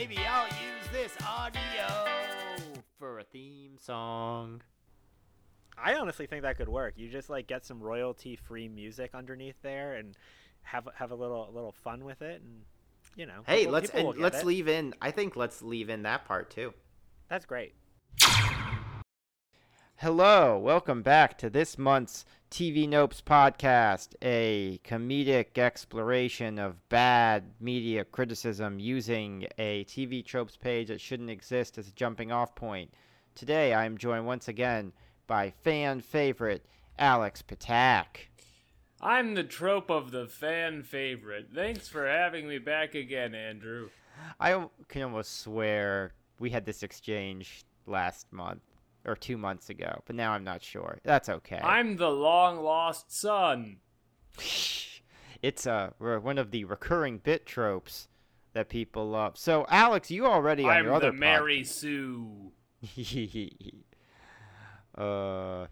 maybe I'll use this audio for a theme song. I honestly think that could work. You just like get some royalty-free music underneath there and have have a little a little fun with it, and you know. Hey, people- let's people and let's it. leave in. I think let's leave in that part too. That's great. Hello, welcome back to this month's TV Nopes podcast, a comedic exploration of bad media criticism using a TV tropes page that shouldn't exist as a jumping off point. Today I am joined once again by fan favorite Alex Patak. I'm the trope of the fan favorite. Thanks for having me back again, Andrew. I can almost swear we had this exchange last month or two months ago, but now I'm not sure. That's okay. I'm the long lost son. it's uh, one of the recurring bit tropes that people love. So, Alex, you already on I'm your other the Mary Sue. uh,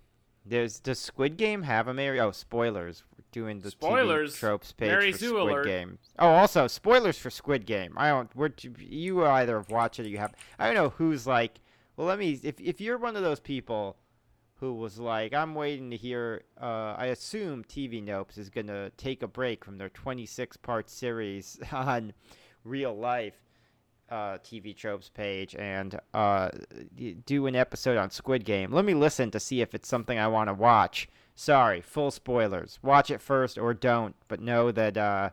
there's does Squid Game have a Mary? Oh, spoilers. We're doing the Spoilers. TV tropes page Mary for Sue Squid alert. Game. Oh, also spoilers for Squid Game. I don't. We're, you either have watched it or you have. I don't know who's like. Well, let me. If if you're one of those people who was like, I'm waiting to hear. Uh, I assume TV Nopes is gonna take a break from their 26 part series on real life uh, TV tropes page and uh, do an episode on Squid Game. Let me listen to see if it's something I want to watch. Sorry, full spoilers. Watch it first or don't, but know that uh,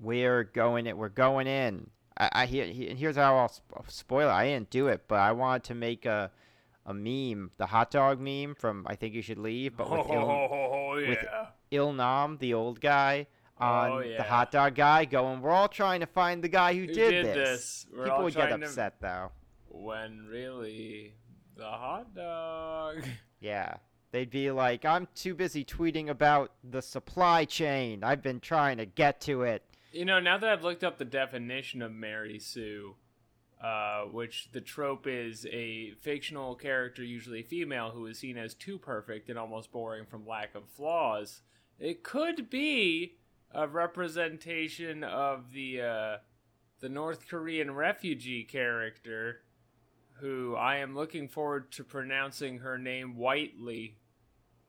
we're going it. We're going in. I, I hear. he- and here's how I'll sp- spoil it. I didn't do it, but I wanted to make a a meme, the hot dog meme from I Think You Should Leave, but with oh, Il, oh, yeah. with- Il Nam, the old guy, oh, on Oh, the hot dog guy, going, "We're all trying to find the guy who, Who did, did this." this? People would get trying to- upset though. when really the hot dog. Yeah. They'd be like, I'm too busy tweeting about the supply chain. I've been trying to get to it. You know, now that I've looked up the definition of Mary Sue, uh, which the trope is a fictional character, usually female, who is seen as too perfect and almost boring from lack of flaws, it could be a representation of the uh, the North Korean refugee character, who I am looking forward to pronouncing her name Whitely,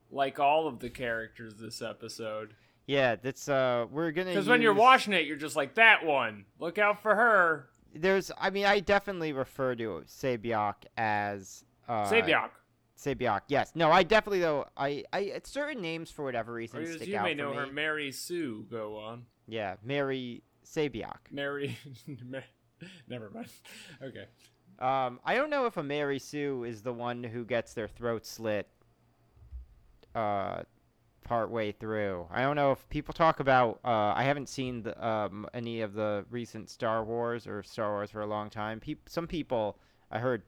like all of the characters this episode. Yeah, that's uh we're gonna Because when you're use- watching it, you're just like that one. Look out for her, there's I mean I definitely refer to Sabiak as uh Sabiak. Sabiak, yes. No, I definitely though I I certain names for whatever Or reason as stick you out may know me. her, Mary Sue. Go on, yeah, Mary Sabiak. Mary. Never mind. Okay. Um, I don't know if a Mary Sue is the one who gets their throat slit uh, part way through. I don't know if people talk about. Uh, I haven't seen the, um, any of the recent Star Wars or Star Wars for a long time. Peop- some people I heard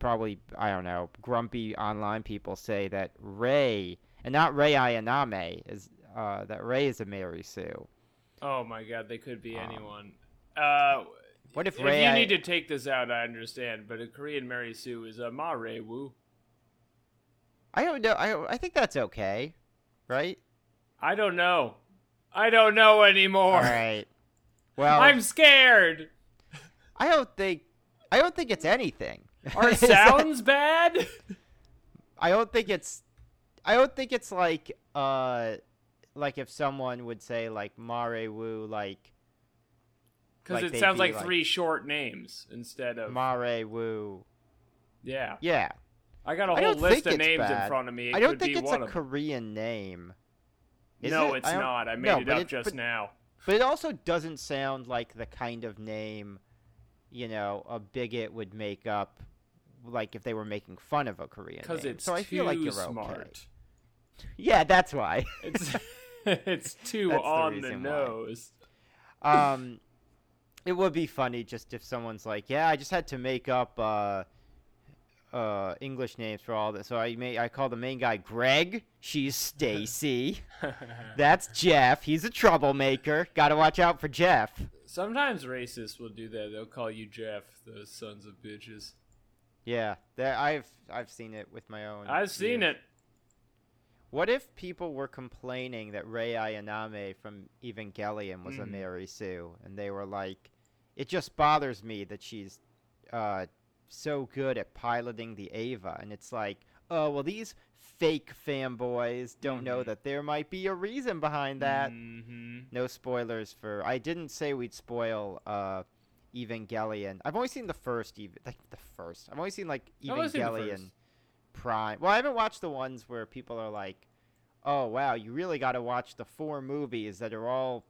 probably I don't know grumpy online people say that Ray and not Ray Ayanami is uh, that Ray is a Mary Sue. Oh my God, they could be Um, anyone. Uh, What if if Ray? you I- need to take this out, I understand. But a Korean Mary Sue is a Ma Ray Woo. I don't know. I I think that's okay, right? I don't know. I don't know anymore. All right. Well, I'm scared. I don't think I don't think it's anything. Are Is that- sounds bad? I don't think it's I don't think it's like uh like if someone would say like Mare Wu like Because Like it sounds like, like- three short names instead of Mare Wu. yeah. Yeah. I got a whole list of names in front of me. It I don't think it's a. Korean name. Is no, it? it's I don't- I made no, it up just but, now. But it also doesn't sound like the kind of name, you know, a bigot would make up like if they were making fun of a Korean Because it's so I feel like too you're okay. smart. Yeah, that's why. It's it's too That's the on the reason nose. um it would be funny just if someone's like yeah i just had to make up uh uh english names for all this so i made i call the main guy greg she's stacy that's jeff he's a troublemaker gotta watch out for jeff Sometimes racists will do that. They'll call you Jeff, those sons of bitches. yeah that i've i've seen it with my own I've seen it. what if people were complaining that Rei Ayanami from evangelion was a Mm. mary sue and they were like it just bothers me that she's uh, so good at piloting the Eva, and it's like, oh well, these fake fanboys don't know Mhm. that there might be a reason behind that. hmm No spoilers for. I didn't say we'd spoil uh, Evangelion. I've only seen the first, even like the first. I've only seen like I've seen Evangelion. Prime. Well, I haven't watched the ones where people are like, "Oh wow, you really got to watch the four movies that are all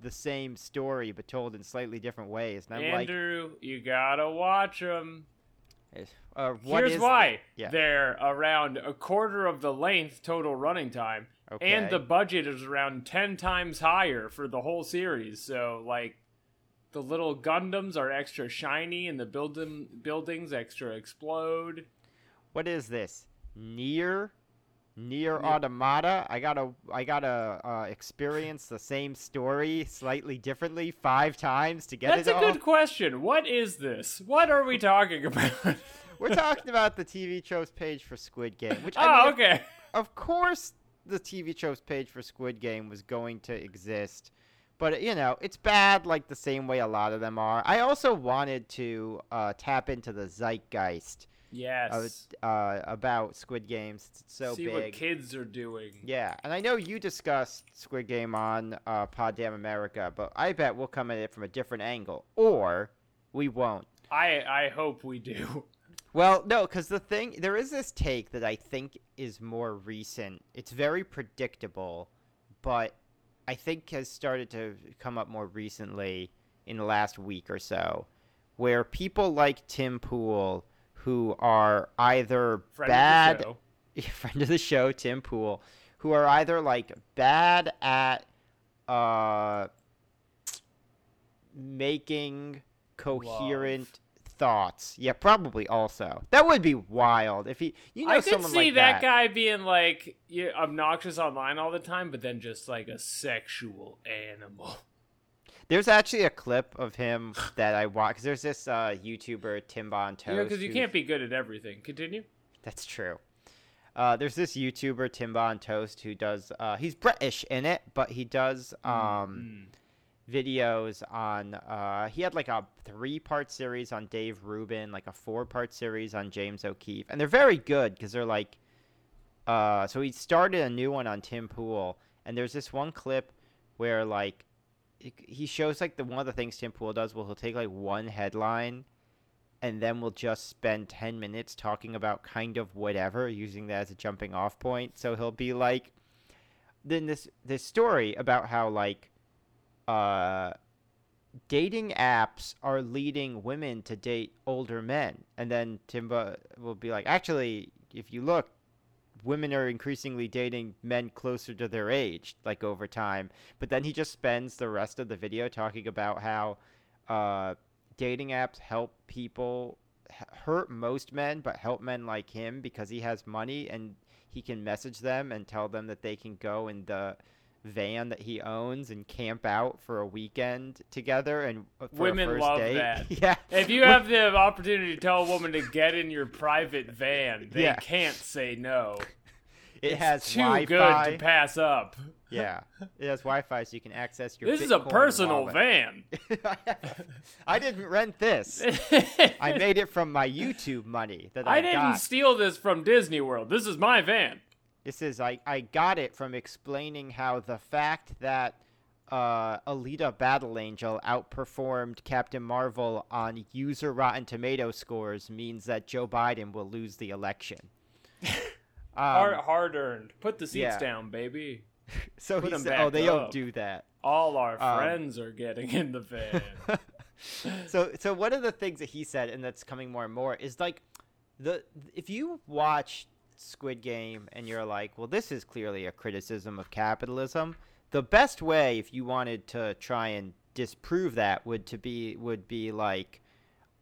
the same story but told in slightly different ways." And I'm Andrew, you gotta watch them. Uh, what Here's is why. the- yeah. They're around a quarter of the length total running time, Okay. and the budget is around ten times higher for the whole series. So, like, the little Gundams are extra shiny, and the building buildings extra explode. what is this? NieR. NieR Automata. I gotta, I gotta uh, experience the same story slightly differently five times to get That's it a all. good question. What is this? What are we talking about? We're talking about the TV tropes page for Squid Game, which I oh, mean, okay. of course the TV tropes page for Squid Game was going to exist. But you know, it's bad like the same way a lot of them are. I also wanted to uh, tap into the zeitgeist Yes. uh, about Squid Games. It's so See big. what kids are doing. yeah, and I know you discussed Squid Game on uh, Pod Damn America, but I bet we'll come at it from a different angle, or we won't. I I hope we do. Well, no, because the thing there is this take that I think is more recent. It's very predictable, but I think has started to come up more recently in the last week or so, where people like Tim Pool, who are either Friend bad of friend of the show, Tim Pool, who are either like bad at uh making coherent thoughts. Yeah, probably also. That would be wild if he you know I could see like that, guy being like obnoxious online all the time, but then just like a sexual animal. There's actually a clip of him that I watch cuz there's this uh YouTuber Tim Bon Toast. You know, because you can't be good at everything. Continue. That's true. Uh, there's this YouTuber Tim Bon Toast who does. Uh, he's British in it, but he does um, Mm. videos on. Uh, he had like a three-part series on Dave Rubin, like a four-part series on James O'Keefe, and they're very good because they're like. Uh, so he started a new one on Tim Pool, and there's this one clip where like he- shows like the one of the things Tim Pool does. Well, he'll take like one headline and then we'll just spend 10 minutes talking about kind of whatever using that as a jumping off point so he'll be like then this this story about how like uh dating apps are leading women to date older men and then timba will be like actually if you look women are increasingly dating men closer to their age like over time. But then he just spends the rest of the video talking about how uh dating apps help people hurt most men but help men like him because he has money and he can message them and tell them that they can go in the van that he owns and camp out for a weekend together and uh, for Women a first love date. that. yeah If you have the opportunity to tell a woman to get in your private van, they Yeah. can't say no. it It's has too Wi-Fi. good to pass up. yeah it has wi-fi so you can access your This is a personal wallet. van. I didn't rent this i made it from my youtube money that i, I didn't got. steal this from Disney World. This is my van. This is I, I got it from explaining how the fact that uh, Alita Battle Angel outperformed Captain Marvel on user Rotten Tomato scores means that Joe Biden will lose the election. hard, Um, hard earned. Put the seats yeah. down, baby. so put he said, "Oh, they up. don't do that." All our Um, friends are getting in the van. so so one of the things that he said and that's coming more and more is like the if you watch Squid Game and you're like, well this is clearly a criticism of capitalism, the best way if you wanted to try and disprove that would to be would be like,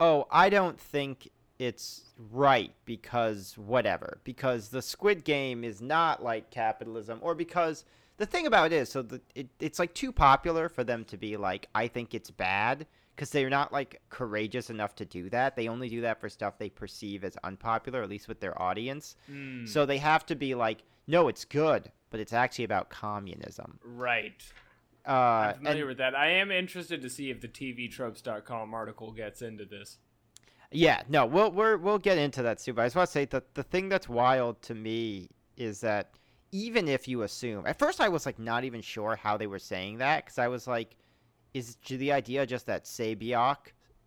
"Oh, I don't think it's right because whatever, because the Squid Game is not like capitalism or because the thing about it is so the, it, it's like too popular for them to be like i think it's bad because they're not like courageous enough to do that they only do that for stuff they perceive as unpopular at least with their audience Mm, so they have to be like no it's good but it's actually about communism right. Uh, I'm familiar and- with that. I am interested to see if the TVTropes.com article gets into this. Yeah, no, we'll we're, we'll get into that soon. But I just want to say that the thing that's wild to me is that even if you assume, at first I was like not even sure how they were saying that because I was like, is the idea just that Sabiok,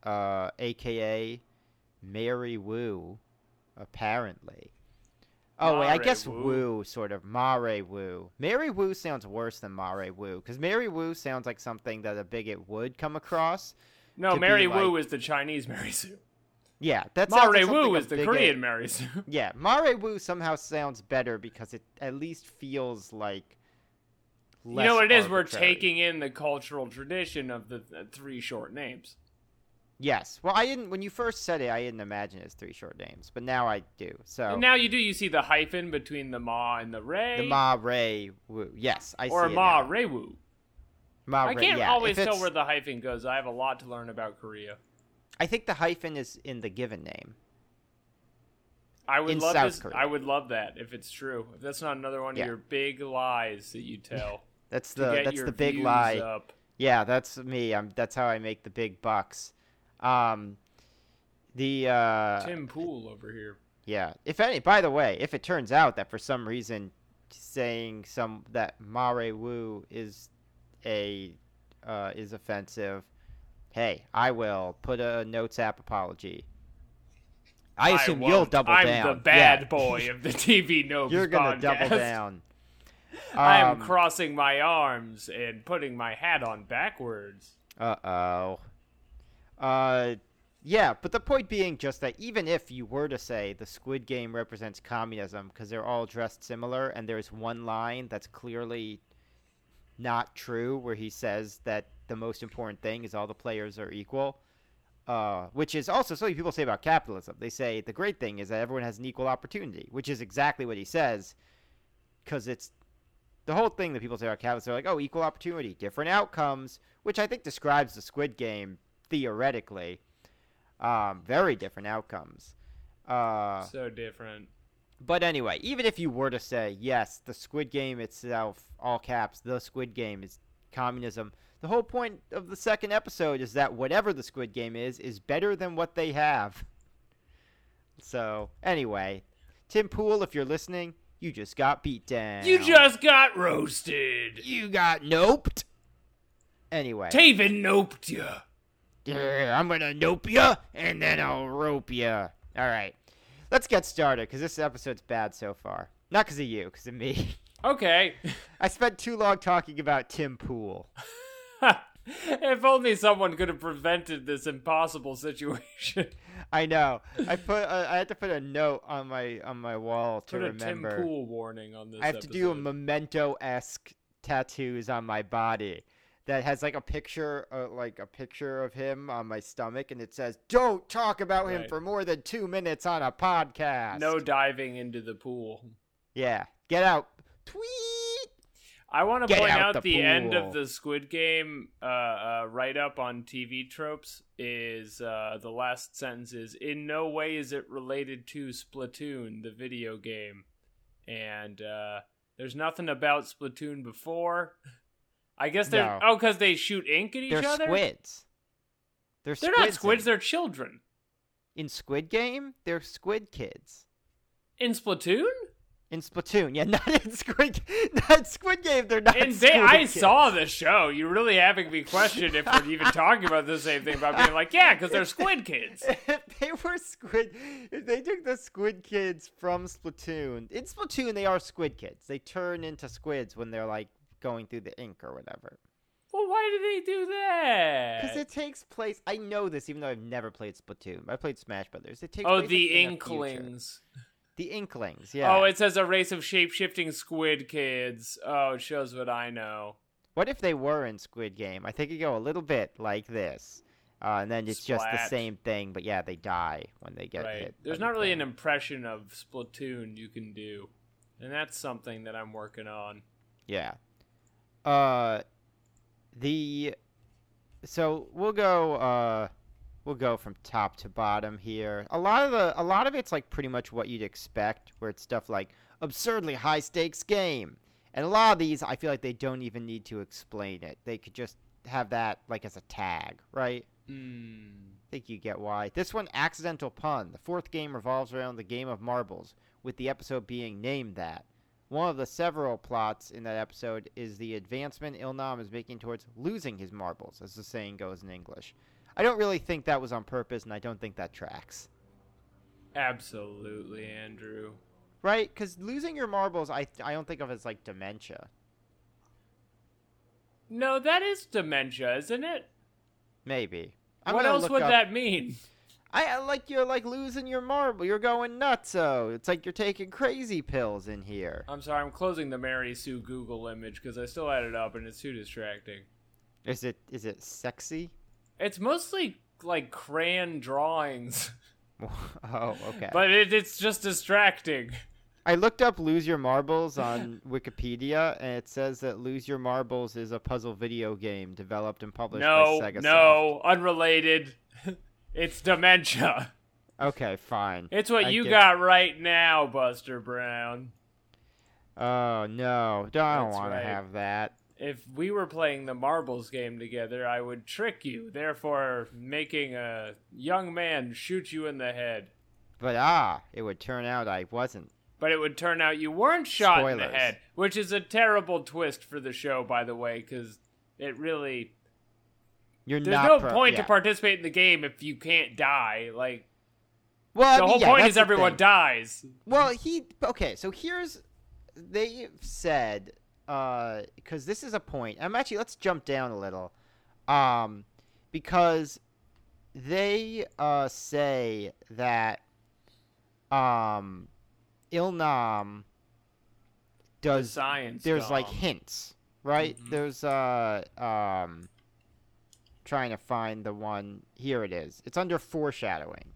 uh, aka Mary Wu, apparently. Oh wait, I guess Wu. Wu sort of Mare Wu. Mary Wu sounds worse than Mare Wu because Mary Wu sounds like something that a bigot would come across. No, Mary Wu like- is the Chinese Mary Sue. Yeah, that's sounds like Mare Wu is the bigot- Korean Mary Sue. Yeah, Mare Wu somehow sounds better because it at least feels like. You know what it is? We're taking in the cultural tradition of the three short names. Yes. Well, I didn't. When you first said it, I didn't imagine it as three short names, but now I do. So And now you do. You see the hyphen between the Ma and the Ray. the Ma Ray Wu. Yes, I or see. it Ma. Ray Wu. Ma Ray. I can't yeah, always tell where the hyphen goes. I have a lot to learn about Korea. I think the hyphen is in the given name. I would In love South this. Korea. I would love that if it's true. If that's not another one Yeah. of your big lies that you tell. That's the that's the big lie. Up. Yeah, that's me. I'm. That's how I make the big bucks. Um, the uh, Tim Pool over here. Yeah. If any, by the way, if it turns out that for some reason saying some that Mare Wu is a uh, is offensive, hey, I will put a notes app apology. I assume you'll double I'm down. the bad Yeah. boy of the TV Nopes You're gonna podcast. double down. I am Um, crossing my arms and putting my hat on backwards. Uh oh. Uh, yeah, but the point being just that even if you were to say the Squid Game represents communism because they're all dressed similar and there's one line that's clearly not true where he says that the most important thing is all the players are equal, uh, which is also something people say about capitalism. They say the great thing is that everyone has an equal opportunity, which is exactly what he says because it's the whole thing that people say about capitalism. They're like, oh, equal opportunity, different outcomes, which I think describes the Squid Game theoretically. Um, very different outcomes. Uh, so different. but anyway, even if you were to say, yes, the Squid Game itself, all caps, the Squid Game is communism, the whole point of the second episode is that whatever the Squid Game is, is better than what they have. So, anyway, Tim Pool, if you're listening, you just got beat down. You just got roasted. You got noped. Anyway. Taven noped you. Yeah, I'm gonna nope ya, and then I'll rope ya. All right, let's get started because this episode's bad so far. Not because of you, because of me. Okay. I spent too long talking about Tim Pool. if only someone could have prevented this impossible situation. I know. I put. Uh, I had to put a note on my on my wall to Put a Tim remember. Pool warning on this. I have to do a memento esque tattoos on my body that has like a picture, uh, like a picture of him on my stomach, and it says, "Don't talk about him for more than two minutes on a podcast." no diving into the pool. Yeah. Get out. Tweet. I want to point out out the the, end of the Squid Game uh, uh, write up on TV tropes is uh, the last sentence is in no way is it related to Splatoon, the video game, and uh, there's nothing about Splatoon before. I guess they're No. oh because they shoot ink at each They're other. squids. They're, They're not squids squids. In, They're children in Squid Game, they're squid kids. in Splatoon. In Splatoon, yeah, not in Squid. Not Squid Game. They're not. And squid they, I kids. saw the show. You're really having me question if we're even talking about the same thing. About being like, yeah, because they're squid kids. if they were squid, if they took the squid kids from Splatoon, in Splatoon they are squid kids. They turn into squids when they're like going through the ink or whatever. Well, why do they do that? Because it takes place. I know this, even though I've never played Splatoon. I played Smash Brothers. It takes. Oh, the like, in. Inklings. The Inklings. Yeah. Oh, it says a race of shape shifting squid kids. Oh, it shows what I know. What if they were in Squid Game? I think it go a little bit like this, uh, and then it's just the same thing, but yeah, they die when they get right. hit. There's not the really an impression of Splatoon you can do. And that's something that I'm working on. Yeah. Uh, the so we'll go. Uh, we'll go from top to bottom here. A lot of the a lot of it's like pretty much what you'd expect, where it's stuff like absurdly high stakes game, And a lot of these, I feel like they don't even need to explain it. They could just have that like as a tag, right? Mm. I think you get why. This one, accidental pun. The fourth game revolves around the game of marbles, with the episode being named that. One of the several plots in that episode is the advancement Ilnam is making towards losing his marbles, as the saying goes in English. I don't really think that was on purpose, and I don't think that tracks. Absolutely, Andrew. Right? Because losing your marbles, I, I don't think of as like dementia. No, that is dementia, isn't it? Maybe. I'm what else would up- that mean? I like you're like losing your marble. You're going nutso. Oh. It's like you're taking crazy pills in here. I'm sorry, I'm closing the Mary Sue Google image because I still had it up and it's too distracting. Is it is it sexy? It's mostly like crayon drawings, oh, okay. but it, it's just distracting. I looked up "Lose Your Marbles" on Wikipedia, and it says that "Lose Your Marbles" is a puzzle video game developed and published No, by Sega. no, unrelated. it's dementia. Okay, fine. It's what I you got right now, Buster Brown. Oh no, don't, I don't want right. to have that. If we were playing the marbles game together, I would trick you, therefore making a young man shoot you in the head. But ah, it would turn out I wasn't. But it would turn out you weren't shot in the head, which is a terrible twist for the show, by the way, because it really You're there's no pro- point yeah. to participate in the game if you can't die. Like Well, I the mean, whole yeah, point is everyone thing. dies. Well, he okay. So here's they said because this is a point. I'm actually let's jump down a little, um, because they uh say that um Ilnam The does science. there's like hints, right? Mhm. There's uh um trying to find the one here it is. It's under foreshadowing.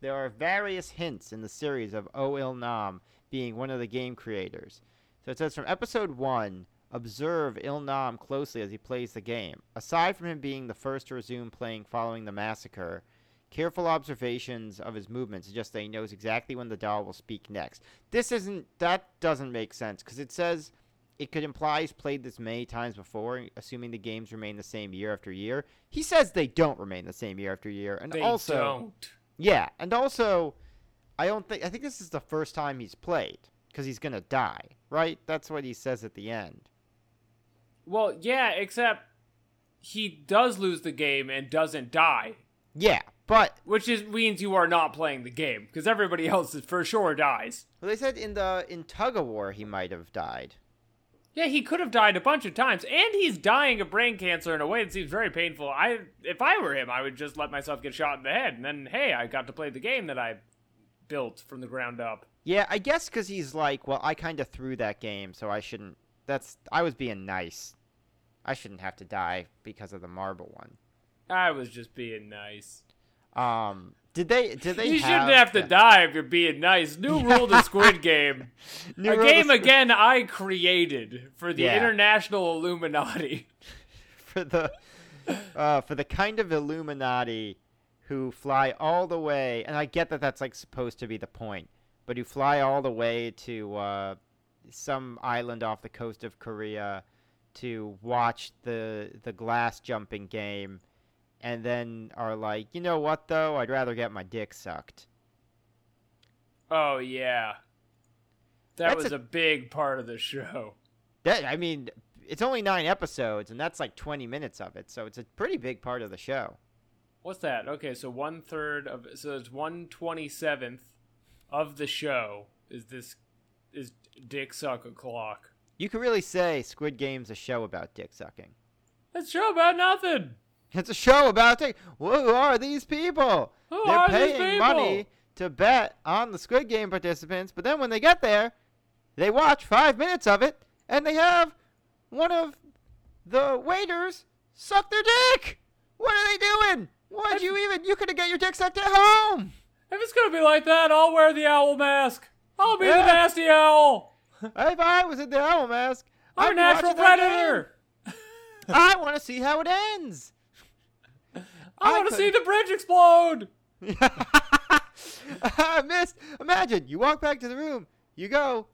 There are various hints in the series of O Il Nam being one of the game creators. So it says from episode 1, observe Il Nam closely as he plays the game. Aside from him being the first to resume playing following the massacre, careful observations of his movements suggest that he knows exactly when the doll will speak next. This isn't that doesn't make sense because it says it could imply he's played this many times before, assuming the games remain the same year after year. He says they don't remain the same year after year, and They also don't. yeah, and also I don't think I think this is the first time he's played because he's gonna die, right? That's what he says at the end. Well, yeah, except he does lose the game and doesn't die, Yeah, but which is means you are not playing the game because everybody else is for sure dies. well, they said in the in tug of war he might have died. Yeah, he could have died a bunch of times, and he's dying of brain cancer in a way that seems very painful. I, if I were him, I would just let myself get shot in the head, and then hey, I got to play the game that I built from the ground up. Yeah, I guess because he's like, well, I kind of threw that game, so I shouldn't. That's I was being nice. I shouldn't have to die because of the marble one. I was just being nice. Um, did they? Did they? you shouldn't have to die if you're being nice. New rule to Squid Game. New a game Squid- again I created for the Yeah. International Illuminati. for the uh, for the kind of Illuminati who fly all the way, and I get that that's like supposed to be the point, but you fly all the way to uh, some island off the coast of Korea to watch the the glass jumping game, and then are like, you know what though, I'd rather get my dick sucked. Oh yeah. That That's was a- a big part of the show. That I mean, it's only nine episodes, and that's like twenty minutes of it, so it's a pretty big part of the show. What's that? Okay, so one third of so it's one twenty seventh of the show is this is Dick Suck O'clock. You could really say Squid Game's a show about dick sucking. It's a show about nothing. It's a show about dick. Who are these people? Who They're are these paying people? money to bet on the Squid Game participants, but then when they get there, they watch five minutes of it, and they have one of the waiters suck their dick. What are they doing? Why'd you even? You could have got your dick sucked at home. If it's gonna be like that, I'll wear the owl mask. I'll be Yeah. the nasty owl. if I was in the owl mask, I'm a natural predator. I want to see how it ends. I I want to could- see the bridge explode. I missed. Imagine you walk back to the room, you go,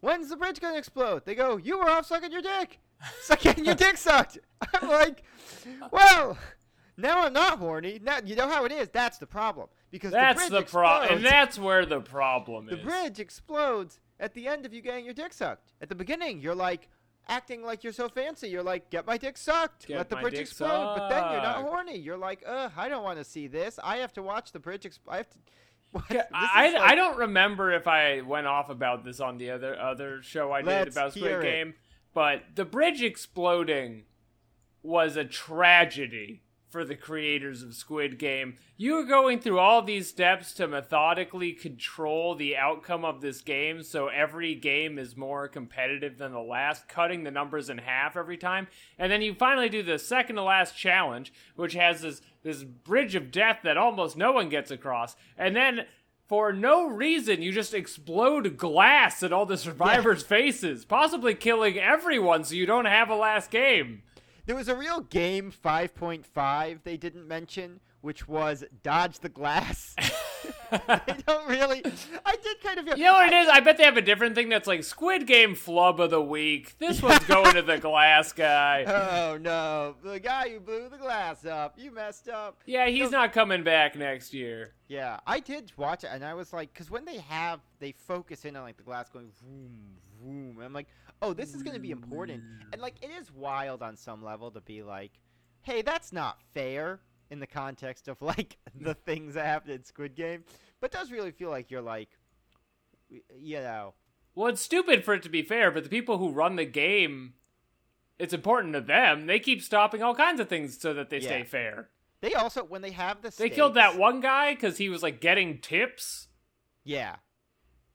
when's the bridge gonna explode? They go, you were off sucking your dick. Sucking your dick sucked. I'm like, well, now I'm not horny. Now you know how it is. That's the problem because That's the the problem, and that's where the problem the is. The bridge explodes at the end of you getting your dick sucked. At the beginning, you're like acting like you're so fancy. You're like, get my dick sucked. Get Let the bridge explode. But then you're not horny. You're like, ugh, I don't want to see this. I have to watch the bridge explode. I have to. What? Yeah, This I, is I don't remember if I went off about this on the other other show I did Let's about Squid. Game, but the bridge exploding was a tragedy for the creators of Squid Game. You are going through all these steps to methodically control the outcome of this game so every game is more competitive than the last, cutting the numbers in half every time. And then you finally do the second to last challenge, which has this this bridge of death that almost no one gets across. And then for no reason, you just explode glass at all the survivors' faces, possibly killing everyone so you don't have a last game. There was a real game 5.5 they didn't mention, which was dodge the glass. I don't really. I did kind of. You know what it is? I bet they have a different thing that's like Squid Game flub of the week. This one's going to the glass guy. Oh no! The guy who blew the glass up. You messed up. Yeah, he's not coming back next year. Yeah, I did watch it, and I was like, because when they have, they focus in on like the glass going vroom vroom. And I'm like, oh, this is gonna be important, and like it is wild on some level to be like, hey, that's not fair in the context of like the things that happened in Squid Game, but it does really feel like you're like, you know, Well, it's stupid for it to be fair, but the people who run the game, it's important to them. They keep stopping all kinds of things so that they stay fair. they also when they have the They killed that one guy because he was like getting tips. Yeah.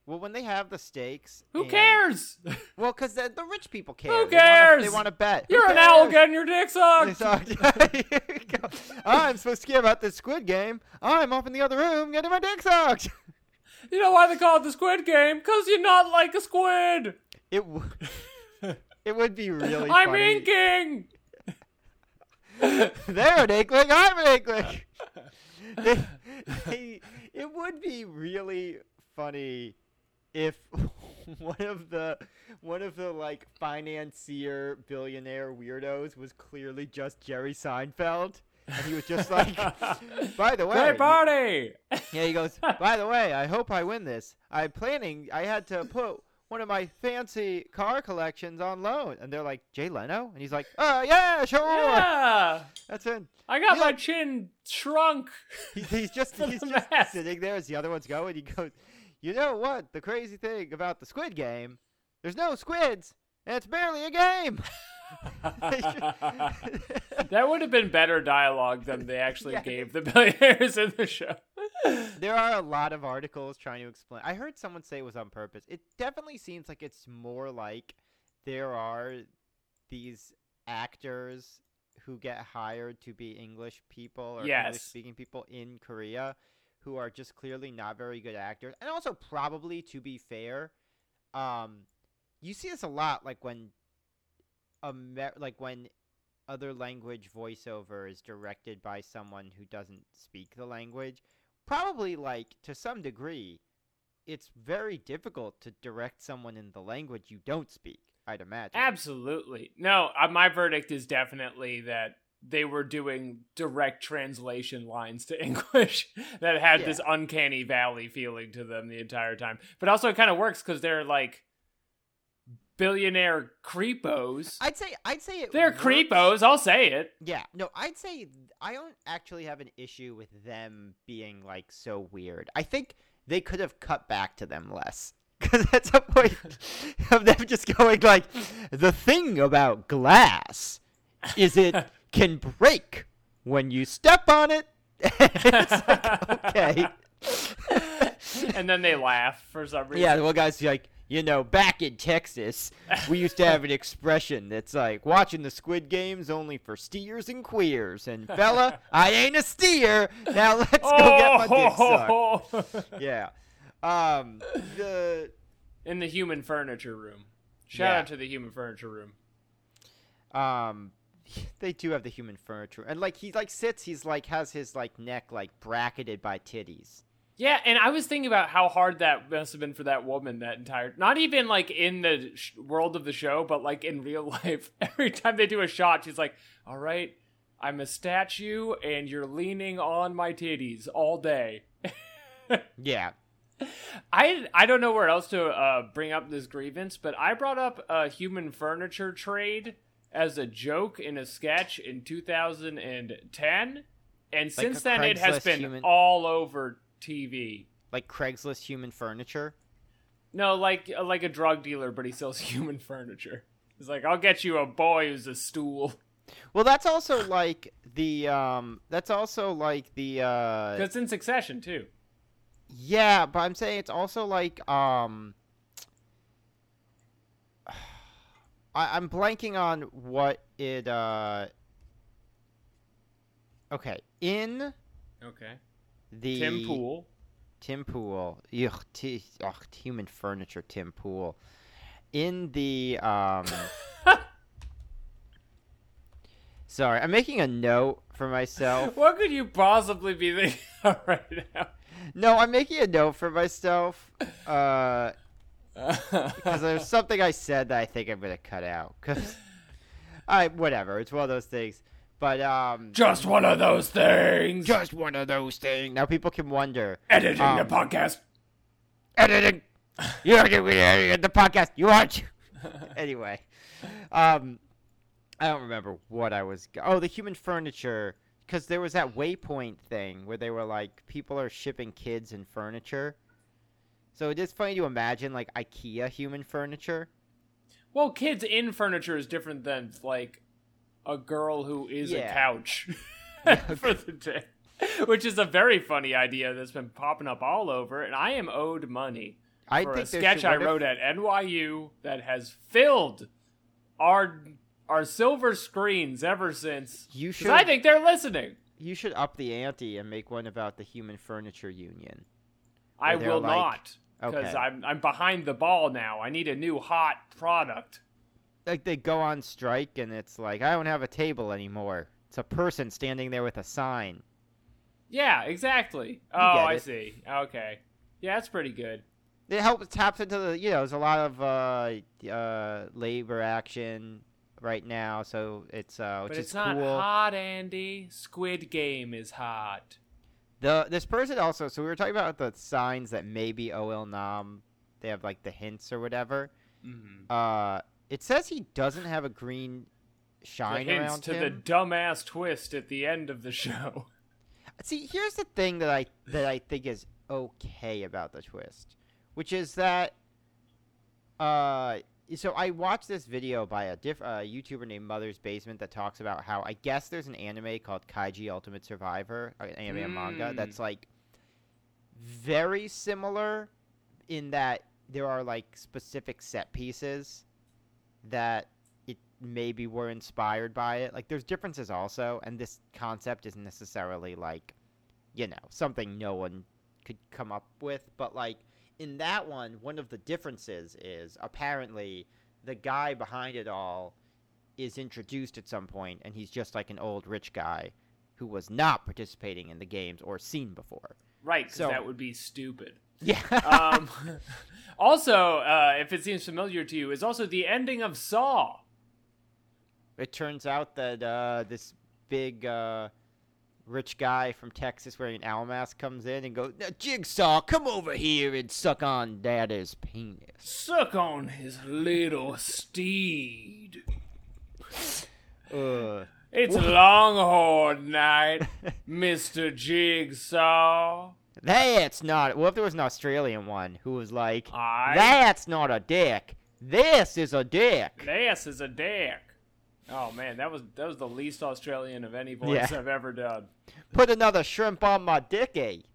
Well, when they have the stakes, Who and- cares? Well, because the, the rich people care. Who cares? They want to bet. You're an owl getting your dick sucked. sucked. Here we go. I'm supposed to care about this Squid Game. I'm off in the other room getting my dick sucked. You know why they call it the Squid Game? Because you're not like a squid. It w- it would be really I'm funny. inking. They're an inkling. I'm an inkling. They- they- it would be really funny if one of the one of the like financier billionaire weirdos was clearly just Jerry Seinfeld, and he was just like, by the way, Great party. Yeah, he goes, by the way, I hope I win this. I'm planning, I had to put one of my fancy car collections on loan. And they're like, Jay Leno? And he's like, uh, yeah, sure. Yeah. That's it. I got Yeah. my chin shrunk. He's, he's just, he's just mask. sitting there as the other ones go, and he goes, you know what? The crazy thing about the Squid Game, there's no squids, and it's barely a game. that would have been better dialogue than they actually Yeah. gave the billionaires in the show. there are a lot of articles trying to explain. I heard someone say it was on purpose. It definitely seems like it's more like there are these actors who get hired to be English people or Yes. English speaking people in Korea who are just clearly not very good actors. And also probably to be fair, um you see this a lot like when Amer- like when other language voiceover is directed by someone who doesn't speak the language probably like to some degree it's very difficult to direct someone in the language you don't speak i'd imagine Absolutely. No, uh, my verdict is definitely that they were doing direct translation lines to English that had this uncanny valley feeling to them the entire time. But also, it kind of works because they're like billionaire creepos. i'd say i'd say it They're works. creepos. I'll say it. yeah no i'd say i don't actually have an issue with them being like so weird i think they could have cut back to them less because at some point of them just going like the thing about glass is it can break when you step on it it's like, okay and then they laugh for some reason. Yeah, one guy's like, you know, back in Texas, we used to have an expression that's like, watching the Squid Games only for steers and queers. And fella, I ain't a steer. Now let's go get my dick sucked. Yeah. Um, the In the human furniture room. Shout Yeah. out to the human furniture room. um, they do have the human furniture, and like he like sits, he's like has his like neck like bracketed by titties. Yeah, and I was thinking about how hard that must have been for that woman that entire not even like in the sh- world of the show, but like in real life. Every time they do a shot, she's like, "All right, I'm a statue and you're leaning on my titties all day." Yeah. I I don't know where else to uh, bring up this grievance, but I brought up a human furniture trade as a joke in a sketch in 2010, and since a then it has been human- all over TV. Like Craigslist human furniture. No, like like a drug dealer, but he sells human furniture. He's like, I'll get you a boy who's a stool. Well, that's also like the um. That's also like the uh. Because in Succession too. Yeah, but I'm saying it's also like um. I, I'm blanking on what it uh. Okay, in Okay. the Tim Pool. Tim Pool. Ugh, t- ugh, human furniture. Tim Pool. In the um. Sorry, I'm making a note for myself. What could you possibly be thinking right now? No, I'm making a note for myself. Uh, because there's something I said that I think I'm gonna cut out. Cause, I whatever. It's one of those things. But um, Just one of those things. just one of those things. Now people can wonder. editing um, the podcast. editing. You're gonna be editing the podcast. You aren't. anyway, um, I don't remember what I was. go- Oh, the human furniture. Because there was that Waypoint thing where they were like, people are shipping kids and furniture. So it is funny to imagine like IKEA human furniture. Well, kids in furniture is different than like a girl who is a couch for the day, which is a very funny idea that's been popping up all over. And I am owed money I for a sketch I wrote at NYU that has filled our our silver screens ever since. You should. I think they're listening. you should up the ante and make one about the human furniture union. I will like- not because Okay. I'm I'm behind the ball now. I need a new hot product. like they go on strike and it's like I don't have a table anymore. It's a person standing there with a sign. Yeah, exactly. oh, I see. Okay. Yeah, that's pretty good. It helps taps into the you know there's a lot of uh, uh, labor action right now, so it's uh, which But is it's not cool. hot, Andy. Squid Game is hot. The this person also so we were talking about the signs that maybe OL Nam they have like the hints or whatever. Mm-hmm. Uh, it says he doesn't have a green shine the hints around to him. the dumbass twist at the end of the show. See, here's the thing that I that I think is okay about the twist, which is that uh so I watched this video by a diff uh, YouTuber named Mother's Basement that talks about how I guess there's an anime called Kaiji Ultimate Survivor, an anime and manga Mm. that's like very similar in that there are like specific set pieces that it maybe were inspired by it. Like there's differences also, and this concept isn't necessarily like, you know, something no one could come up with. But like in that one, one of the differences is apparently the guy behind it all is introduced at some point, and he's just like an old rich guy who was not participating in the games or seen before. Right, because So- that would be stupid. Yeah. um, also, uh, if it seems familiar to you, is also the ending of Saw. it turns out that uh, this big uh, rich guy from Texas wearing an owl mask comes in and goes, Jigsaw, come over here and suck on Daddy's penis. Suck on his little steed. Uh, It's Longhorn night, Mister Jigsaw. that's not. What if there was an Australian one who was like, I. "That's not a dick. This is a dick." This is a dick. Oh man, that was that was the least Australian of any voice Yeah. I've ever done. Put another shrimp on my dicky.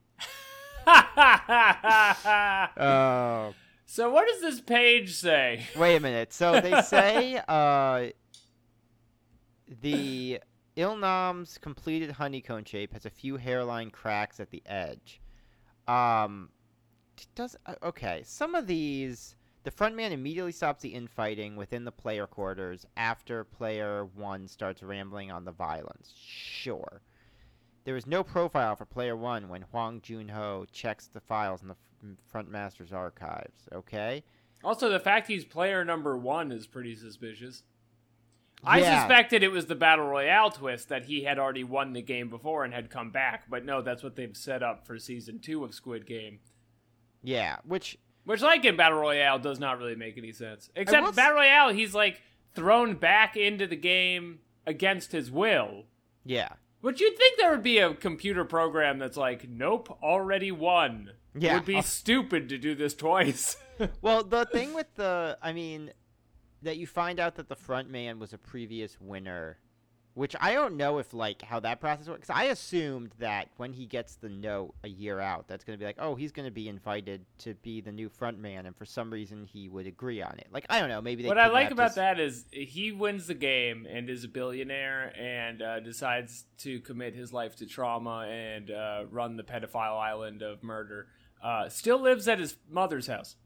Oh. so what does this page say? Wait a minute. So they say uh, the Ilnam's completed honeycomb shape has a few hairline cracks at the edge. Um, does uh, okay. Some of these, the frontman immediately stops the infighting within the player quarters after player one starts rambling on the violence. Sure. There is no profile for player one when Hwang Junho checks the files in the f- front master's archives. Okay. Also, the fact he's player number one is pretty suspicious. Yeah. I suspected it was the battle royale twist that he had already won the game before and had come back, but no, that's what they've set up for season two of Squid Game. Yeah, which Which, like in battle royale, does not really make any sense. Except battle royale, he's like thrown back into the game against his will. yeah. But you'd think there would be a computer program that's like, nope, already won. Yeah. It Would be stupid to do this twice. Well, the thing with the, I mean, that you find out that the front man was a previous winner, which I don't know if like how that process works. I assumed that when he gets the note a year out, that's going to be like, oh, he's going to be invited to be the new front man, and for some reason he would agree on it. Like I don't know, maybe they. what I like about his- that is he wins the game and is a billionaire and uh, decides to commit his life to trauma and uh, run the pedophile island of murder. Uh, still lives at his mother's house.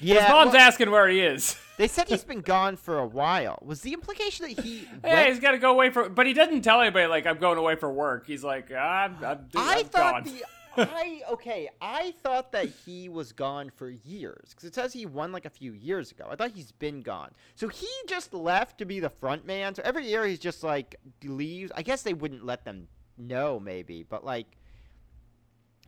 Yeah, his mom's well, asking where he is. they said he's been gone for a while. Was the implication that he? yeah, went- he's got to go away for. But he doesn't tell anybody like I'm going away for work. He's like ah, I'm. I'm, I'm I thought gone. the I okay. I thought that he was gone for years because it says he won like a few years ago. I thought he's been gone. So he just left to be the front man. So every year he's just like leaves. I guess they wouldn't let them know, maybe, but like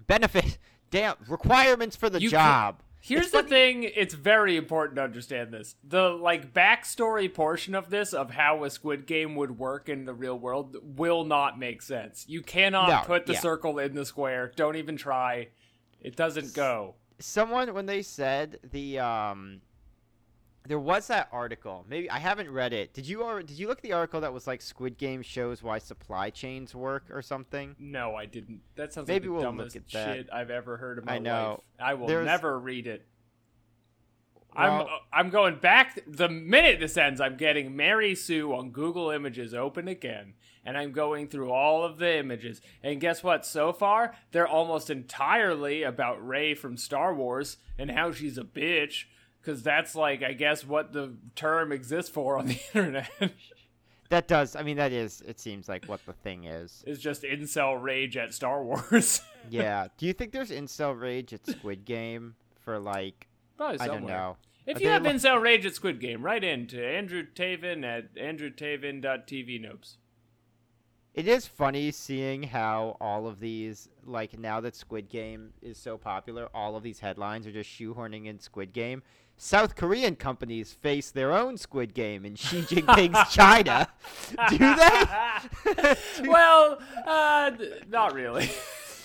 benefit. Damn requirements for the You job. Here's the thing, it's very important to understand this. The like backstory portion of this of how a squid game would work in the real world will not make sense. You cannot No, put the yeah. circle in the square. Don't even try. It doesn't go. someone when they said the um there was that article maybe i haven't read it did you or did you look at the article that was like squid game shows why supply chains work or something No, I didn't. That sounds Maybe like we'll the look dumbest at that. shit I've ever heard in my I know. life. I will There's- never read it. I'm uh, I'm going back the minute this ends. I'm getting Mary Sue on Google Images open again, and I'm going through all of the images. And guess what? So far, they're almost entirely about Rey from Star Wars and how she's a bitch. Because that's like, I guess, what the term exists for on the internet that does i mean that is it seems like what the thing is is just incel rage at Star Wars. yeah do you think there's incel rage at squid game for like Probably i don't know If Are you have li- incel rage at Squid Game, write in to Andrew Taven at andrewtaven.tv nopes. It is funny seeing how all of these, like now that Squid Game is so popular, all of these headlines are just shoehorning in Squid Game. South Korean companies face their own Squid Game in Xi Jinping's China. Do they? Do- well, uh, not really.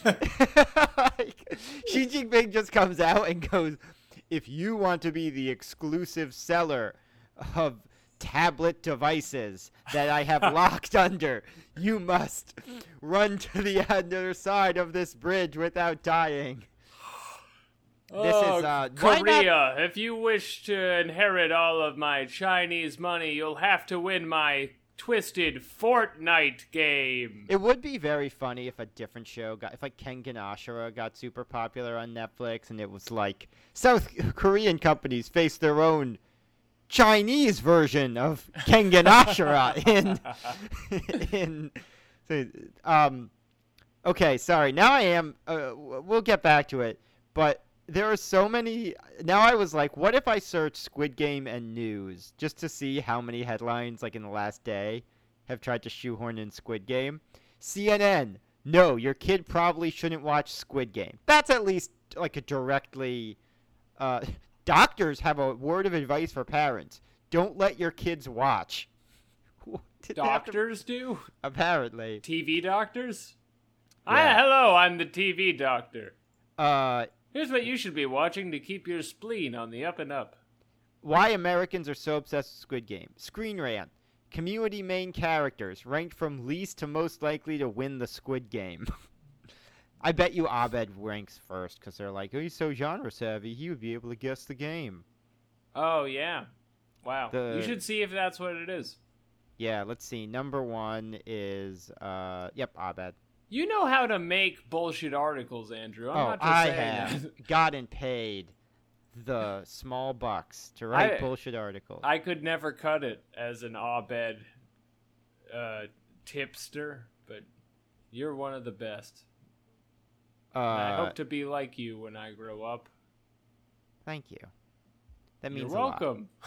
like, Xi Jinping just comes out and goes, "If you want to be the exclusive seller of tablet devices that I have locked under, you must run to the other side of this bridge without dying." This oh, is, uh, why not- Korea. If you wish to inherit all of my Chinese money, you'll have to win my twisted Fortnite game. It would be very funny if a different show got if like Kengan Ashura got super popular on Netflix and it was like South Korean companies face their own Chinese version of Kengan Ashura in in so, um okay sorry now I am uh, we'll get back to it but there are so many now I was like what if I search Squid Game and news just to see how many headlines like in the last day have tried to shoehorn in Squid Game. CNN, no, your kid probably shouldn't watch Squid Game. That's at least like a directly. Uh, doctors have a word of advice for parents: don't let your kids watch. Did they to- Doctors do? apparently. TV doctors? Yeah. Hello, I'm the TV doctor. Uh, Here's what you should be watching to keep your spleen on the up and up. why Americans are so obsessed with Squid Game. Screen Rant. Community main characters ranked from least to most likely to win the Squid Game. I bet you Abed ranks first because they're like, oh, he's so genre savvy, he would be able to guess the game. Oh, yeah. Wow. The- You should see if that's what it is. Yeah, let's see. Number one is, uh, yep, Abed. You know how to make bullshit articles, Andrew. I'm oh, not just I saying have that. gotten paid the small bucks to write I- bullshit articles. I could never cut it as an Abed uh, tipster, but You're one of the best. Uh, I hope to be like you when I grow up. thank you. That means You're means a lot. welcome.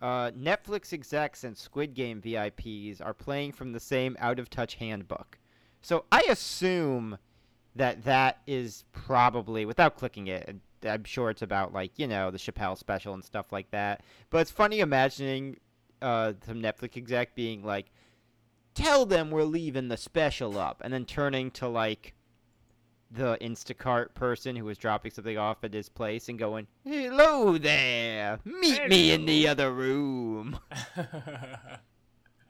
Uh, Netflix execs and Squid Game VIPs are playing from the same out of touch handbook. So I assume that that is probably, without clicking it, I'm sure it's about, like, you know, the Chappelle special and stuff like that. But it's funny imagining uh, some Netflix exec being like, tell them we're leaving the special up, and then turning to, like, the Instacart person who was dropping something off at his place and going, Hello there! Meet me in the other room.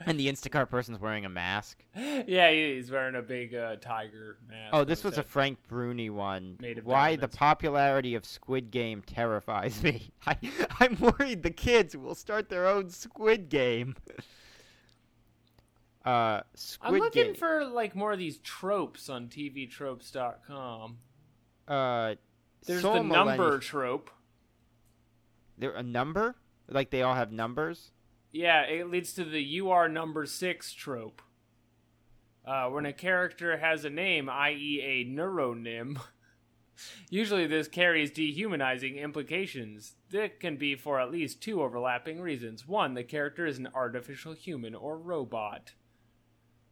And the Instacart person's wearing a mask. yeah, he's wearing a big uh, tiger mask. Oh, this was a. Frank Bruni one. Why the popularity of Squid Game terrifies me. I, I'm worried the kids will start their own Squid Game. Uh, Squid I'm looking Game. for like more of these tropes on TVTropes.com. uh, There's Soul the number Millennium- trope. There a number? Like they all have numbers? Yeah, it leads to the "you are number six trope. Uh, when a character has a name, i.e., a neuronym, usually this carries dehumanizing implications. That can be for at least two overlapping reasons. One, the character is an artificial human or robot,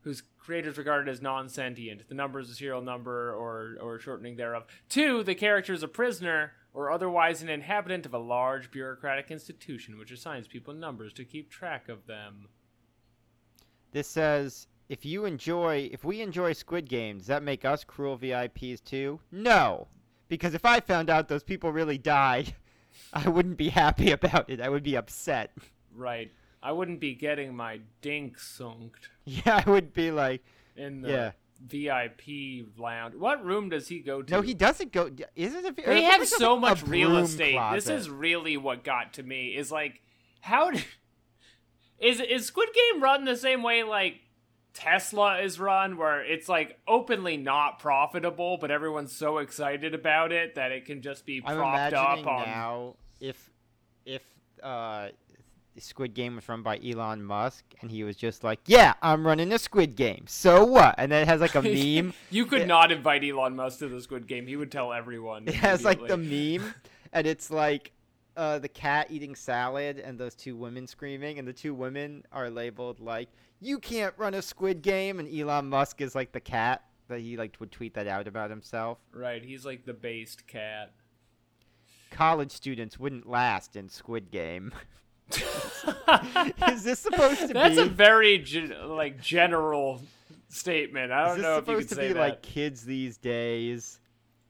whose creator is regarded as non sentient. The number is a serial number or, or shortening thereof. Two, the character is a prisoner or otherwise an inhabitant of a large bureaucratic institution which assigns people numbers to keep track of them. This says if you enjoy if we enjoy Squid Game, does that make us cruel VIPs too? No. Because if I found out those people really died, I wouldn't be happy about it. I would be upset. Right. I wouldn't be getting my dink sunked Yeah, I would be like, in the Yeah. VIP lounge. What room does he go to? no, he doesn't go. Is it a? They have like so a- a much real broom estate. This is really what got to me. Is like, how d is is Squid Game run the same way like Tesla is run, where it's like openly not profitable, but everyone's so excited about it that it can just be I'm imagining up on. now if if uh Squid Game was run by Elon Musk and he was just like, "Yeah, I'm running a Squid Game. So what?" And then it has like a meme. you could It- not invite Elon Musk to the Squid Game. He would tell everyone. It has like the meme, and it's like uh, the cat eating salad and those two women screaming, and the two women are labeled like "You can't run a Squid Game," and Elon Musk is like the cat that he like would tweet that out about himself. Right, he's like the based cat. College students wouldn't last in Squid Game. is this supposed to That's be? That's a very gen- like general statement. I don't know if you could to say be that. like kids these days?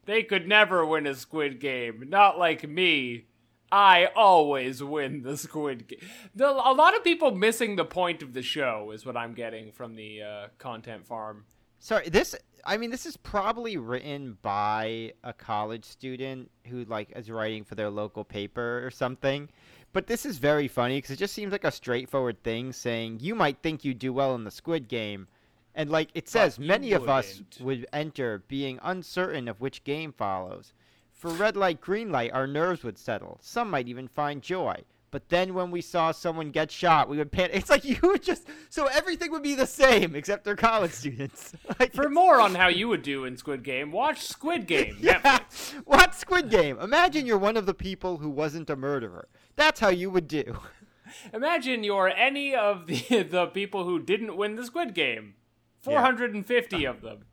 They could never win a Squid Game. Not like me. I always win the Squid Game. The, a lot of people missing the point of the show is what I'm getting from the uh, content farm. Sorry, this. I mean, this is probably written by a college student who like is writing for their local paper or something. But this is very funny because it just seems like a straightforward thing saying you might think you do well in the Squid Game, and like it says, you many of us would enter being uncertain of which game follows. For red light, green light, our nerves would settle. Some might even find joy. But then when we saw someone get shot, we would panic. It's like you would just so everything would be the same except they're college students. Like, For more on how you would do in Squid Game, watch Squid Game. yeah, Netflix. watch Squid Game. Imagine you're one of the people who wasn't a murderer. That's how you would do. Imagine you're any of the, the people who didn't win the Squid Game. 450 of them.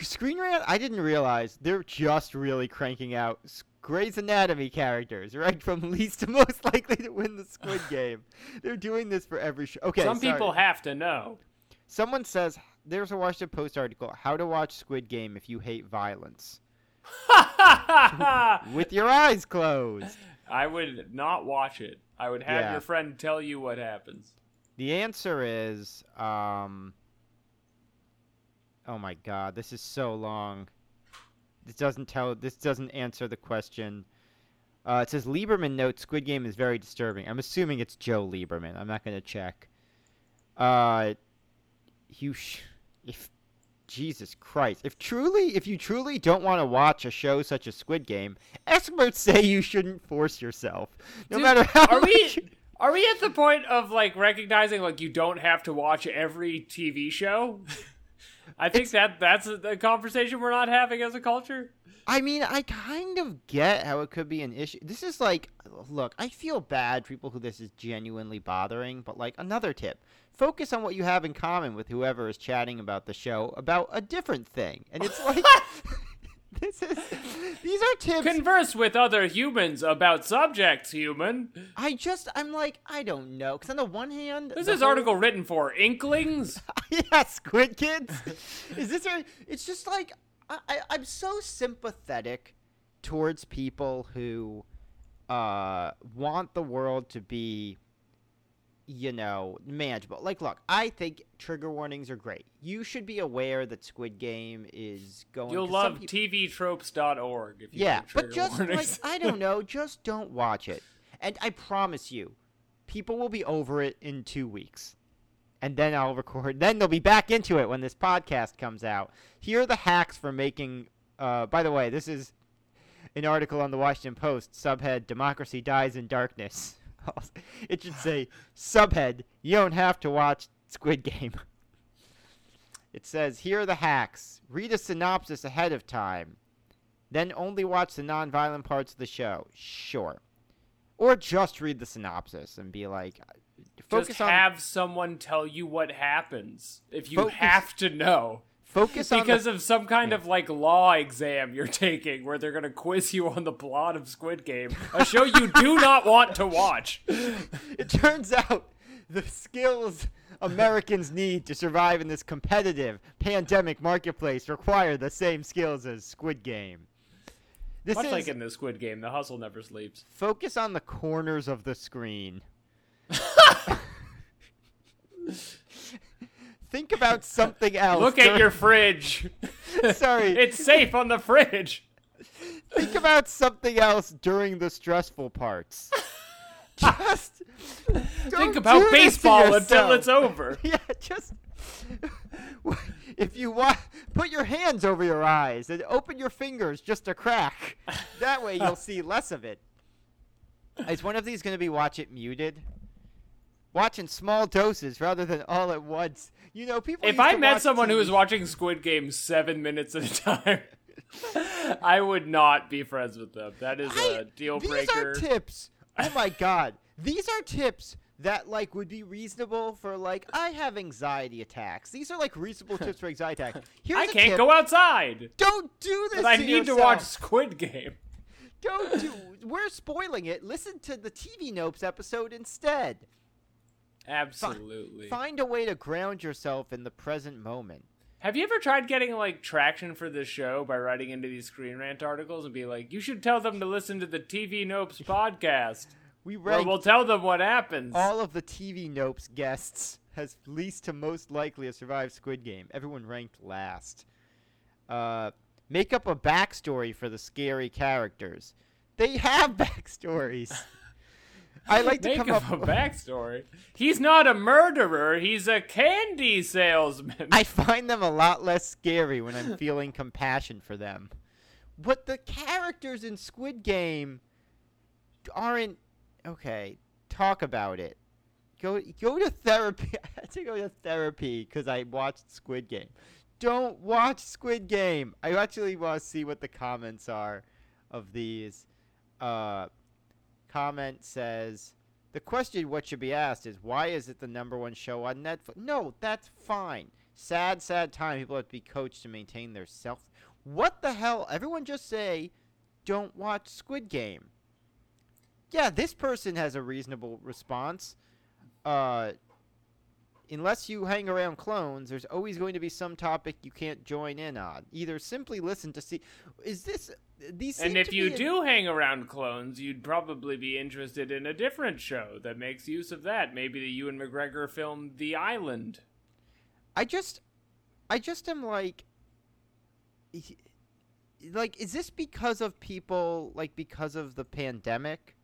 Screen Rant, I didn't realize they're just really cranking out Grey's Anatomy characters, right? From least to most likely to win the Squid Game. They're doing this for every show. Okay, Some sorry. people have to know. Someone says there's a Washington Post article: How to watch Squid Game if you hate violence with your eyes closed. I would not watch it. I would have Yeah. your friend tell you what happens. The answer is, um, oh my god, this is so long. This doesn't tell. This doesn't answer the question. Uh, it says Lieberman notes Squid Game is very disturbing. I'm assuming it's Joe Lieberman. I'm not gonna check. Uh, you, sh- if Jesus Christ, if truly, if you truly don't want to watch a show such as Squid Game, experts say you shouldn't force yourself, no Dude, matter how. Are much we are we at the point of like recognizing like you don't have to watch every TV show? I think that that's a, a conversation we're not having as a culture. I mean, I kind of get how it could be an issue. This is like, look, I feel bad for people who this is genuinely bothering, but like another tip focus on what you have in common with whoever is chatting about the show about a different thing. And it's like, this is, these are tips. Converse with other humans about subjects, human. I just, I'm like, I don't know. Because on the one hand, This is whole- article written for Inklings. yeah, Squid Kids. Is this? A, it's just like I, I, I'm so sympathetic towards people who uh, want the world to be, you know, manageable. Like, look, I think trigger warnings are great. You should be aware that Squid Game is going. You'll love peop- tvtropes.org if you yeah, but just like. I don't know, just don't watch it. And I promise you, people will be over it in two weeks. And then I'll record. Then they'll be back into it when this podcast comes out. Here are the hacks for making. Uh, by the way, this is an article on the Washington Post. Subhead: Democracy dies in darkness. It should say subhead: You don't have to watch Squid Game. It says here are the hacks. Read a synopsis ahead of time. Then only watch the non-violent parts of the show. Sure. Or just read the synopsis and be like, uh, focus Just on have someone tell you what happens if you Focus- have to know. Focus on the- Because of some kind of like law exam you're taking where they're going to quiz you on the plot of Squid Game, a show you do not want to watch. it turns out the skills Americans need to survive in this competitive pandemic marketplace require the same skills as Squid Game. This Much is like in the Squid Game, the hustle never sleeps. focus on the corners of the screen. Think about something else. Look at your fridge. Sorry. it's safe on the fridge. Think about something else during the stressful parts. Just Think about do this to baseball until it's over. Yeah, just if you want, put your hands over your eyes and open your fingers just a crack. That way you'll see less of it. Is one of these going to be watch it muted? Watch in small doses rather than all at once. You know, people. If I met someone who was watching Squid Game seven minutes at a time, I would not be friends with them. That is a I- deal these breaker. are tips. Oh my god, these are tips that like would be reasonable for like I have anxiety attacks. These are like reasonable tips for anxiety attacks. Here's I a can't tip. go outside, Don't do this. but I need to watch Squid Game. Don't do. We're spoiling it. Listen to the TV Nopes episode instead. Absolutely. Find a way to ground yourself in the present moment. Have you ever tried getting like traction for this show by writing into these Screen Rant articles and be like, you should tell them to listen to the TV Nopes podcast, We we'll tell them what happens. all of the TV Nopes guests has least to most likely to survive Squid Game. Everyone ranked last. Uh, make up a backstory for the scary characters. They have backstories. I like to Make come up a backstory. He's not a murderer. He's a candy salesman. I find them a lot less scary when I'm feeling compassion for them. But the characters in Squid Game aren't okay. Talk about it. Go go to therapy. I had to go to therapy because I watched Squid Game. Don't watch Squid Game. I actually want to see what the comments are of these. Uh, comment says the question what should be asked is why is it the number one show on Netflix? No, that's fine. Sad, sad time. People have to be coached to maintain their self. What the hell? Everyone just say, don't watch Squid Game. Yeah, this person has a reasonable response. Uh, unless you hang around clones, there's always going to be some topic you can't join in on. Either simply listen to see. Is this these? and if you do hang around clones, you'd probably be interested in a different show that makes use of that. Maybe the Ewan McGregor film The Island. I just, I just am like, like, is this because of people, like, because of the pandemic?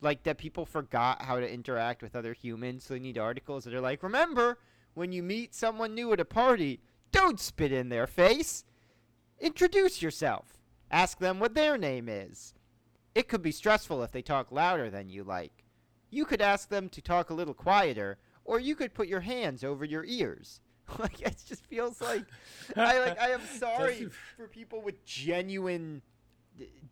Like, that people forgot how to interact with other humans, so they need articles that are like, remember, when you meet someone new at a party, don't spit in their face. Introduce yourself. Ask them what their name is. It could be stressful if they talk louder than you like. You could ask them to talk a little quieter, or you could put your hands over your ears. like it just feels like I like I am sorry for people with genuine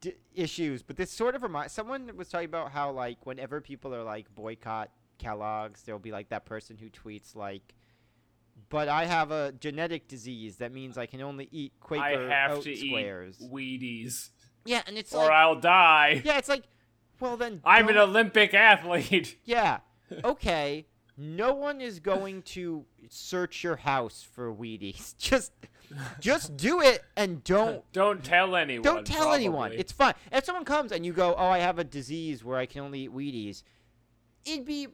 d- issues, but this sort of reminds someone was talking about how like whenever people are like boycott Kellogg's, there'll be like that person who tweets like, "But I have a genetic disease that means I can only eat Quaker I have oat to squares." eat Wheaties, yeah, and it's or like, I'll die. yeah, it's like, well then, I'm an Olympic athlete. Yeah. Okay. No one is going to search your house for Wheaties. Just just do it and don't Don't tell anyone. don't tell anyone. It's fine. If someone comes and you go, "Oh, I have a disease where I can only eat Wheaties." It'd be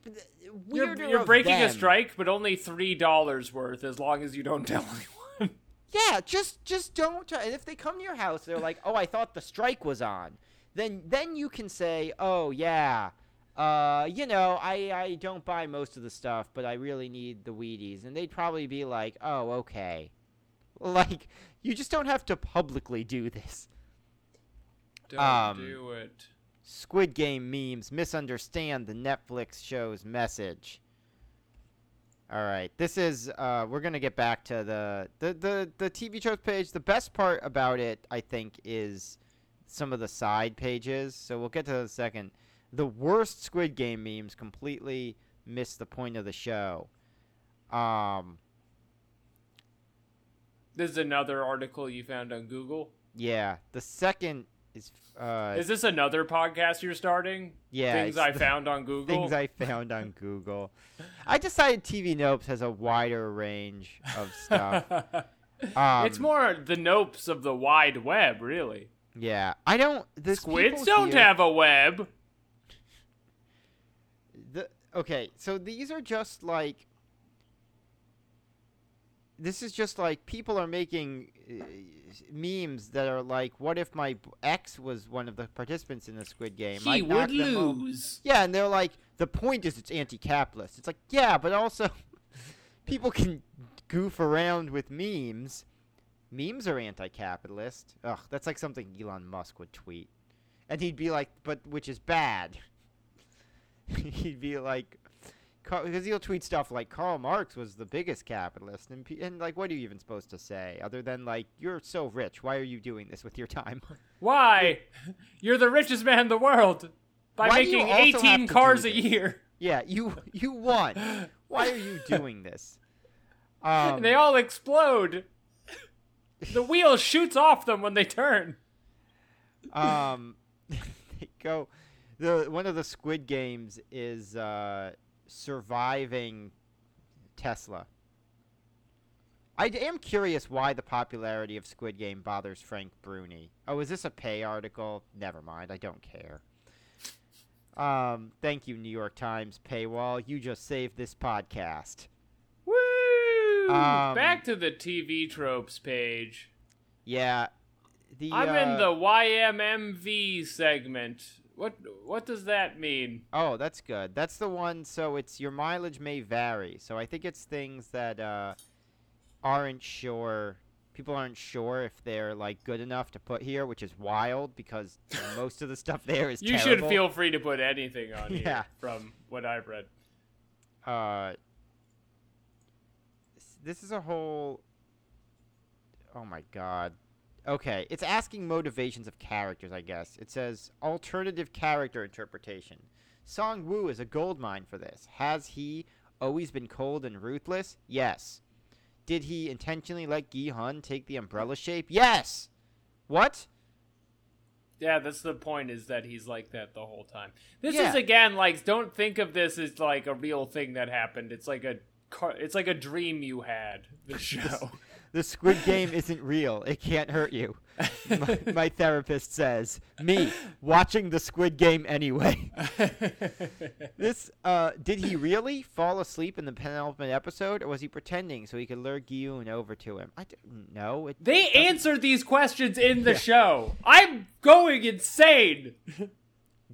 you're, you're of breaking a strike, but only three dollars worth, as long as you don't tell anyone. Yeah, just just don't. Try. And if they come to your house, they're like, "Oh, I thought the strike was on." Then then you can say, "Oh yeah, uh, you know, I I don't buy most of the stuff, but I really need the Wheaties," and they'd probably be like, "Oh, okay." Like you just don't have to publicly do this. Don't Um, do it. Squid Game memes misunderstand the Netflix show's message. All right, this is uh, we're gonna get back to the, the the the TV shows page. The best part about it, I think, is some of the side pages. So we'll get to a second. The worst Squid Game memes completely miss the point of the show. Um, This is another article you found on Google. yeah. The second is uh, Is this another podcast you're starting? yeah. Things I found on Google. things I found on Google. I decided TV Nopes has a wider range of stuff. Um, it's more the nopes of the wide web, really. Yeah, I don't. The Squids don't here- have a web. The okay, so these are just like. This is just like people are making uh, memes that are like, "What if my ex was one of the participants in the Squid Game? He knock would lose. Yeah, and they're like, the point is it's anti-capitalist. It's like, yeah, but also people can goof around with memes. Memes are anti-capitalist. Ugh, that's like something Elon Musk would tweet, and he'd be like, but which is bad. he'd be like, because he'll tweet stuff like Karl Marx was the biggest capitalist, and and like, what are you even supposed to say other than like, you're so rich, why are you doing this with your time? Why? You're the richest man in the world by Why making 18 cars a year. yeah, you you won. Why are you doing this? Um, and they all explode. The wheel shoots off them when they turn. um they go the one of the squid games is uh surviving tesla I am curious why the popularity of squid game bothers frank bruni oh is this a pay article never mind i don't care um thank you new york times paywall you just saved this podcast Woo! Um, Back to the TV tropes page. yeah the I'm uh, in the YMMV segment. What what does that mean? Oh, that's good. That's the one. So it's your mileage may vary. So I think it's things that uh, aren't sure. People aren't sure if they're like good enough to put here, which is wild because most of the stuff there is. You should feel free to put anything on here Yeah. from what I've read. Uh, this is a whole. Oh my god. Okay, it's asking motivations of characters, I guess. It says alternative character interpretation. Song Woo is a goldmine for this. Has he always been cold and ruthless? Yes. Did he intentionally let Gi Hun take the umbrella shape? Yes. What? Yeah, that's the point is that he's like that the whole time. This Yeah. is again like don't think of this as like a real thing that happened. It's like a car- it's like a dream you had. The show. The Squid Game isn't real. It can't hurt you. my, my therapist says. Me watching the Squid Game anyway. This uh did he really fall asleep in the penultimate episode or was he pretending so he could lure Gyun over to him? I don't know. It they answered these questions in the Yeah. show. I'm going insane.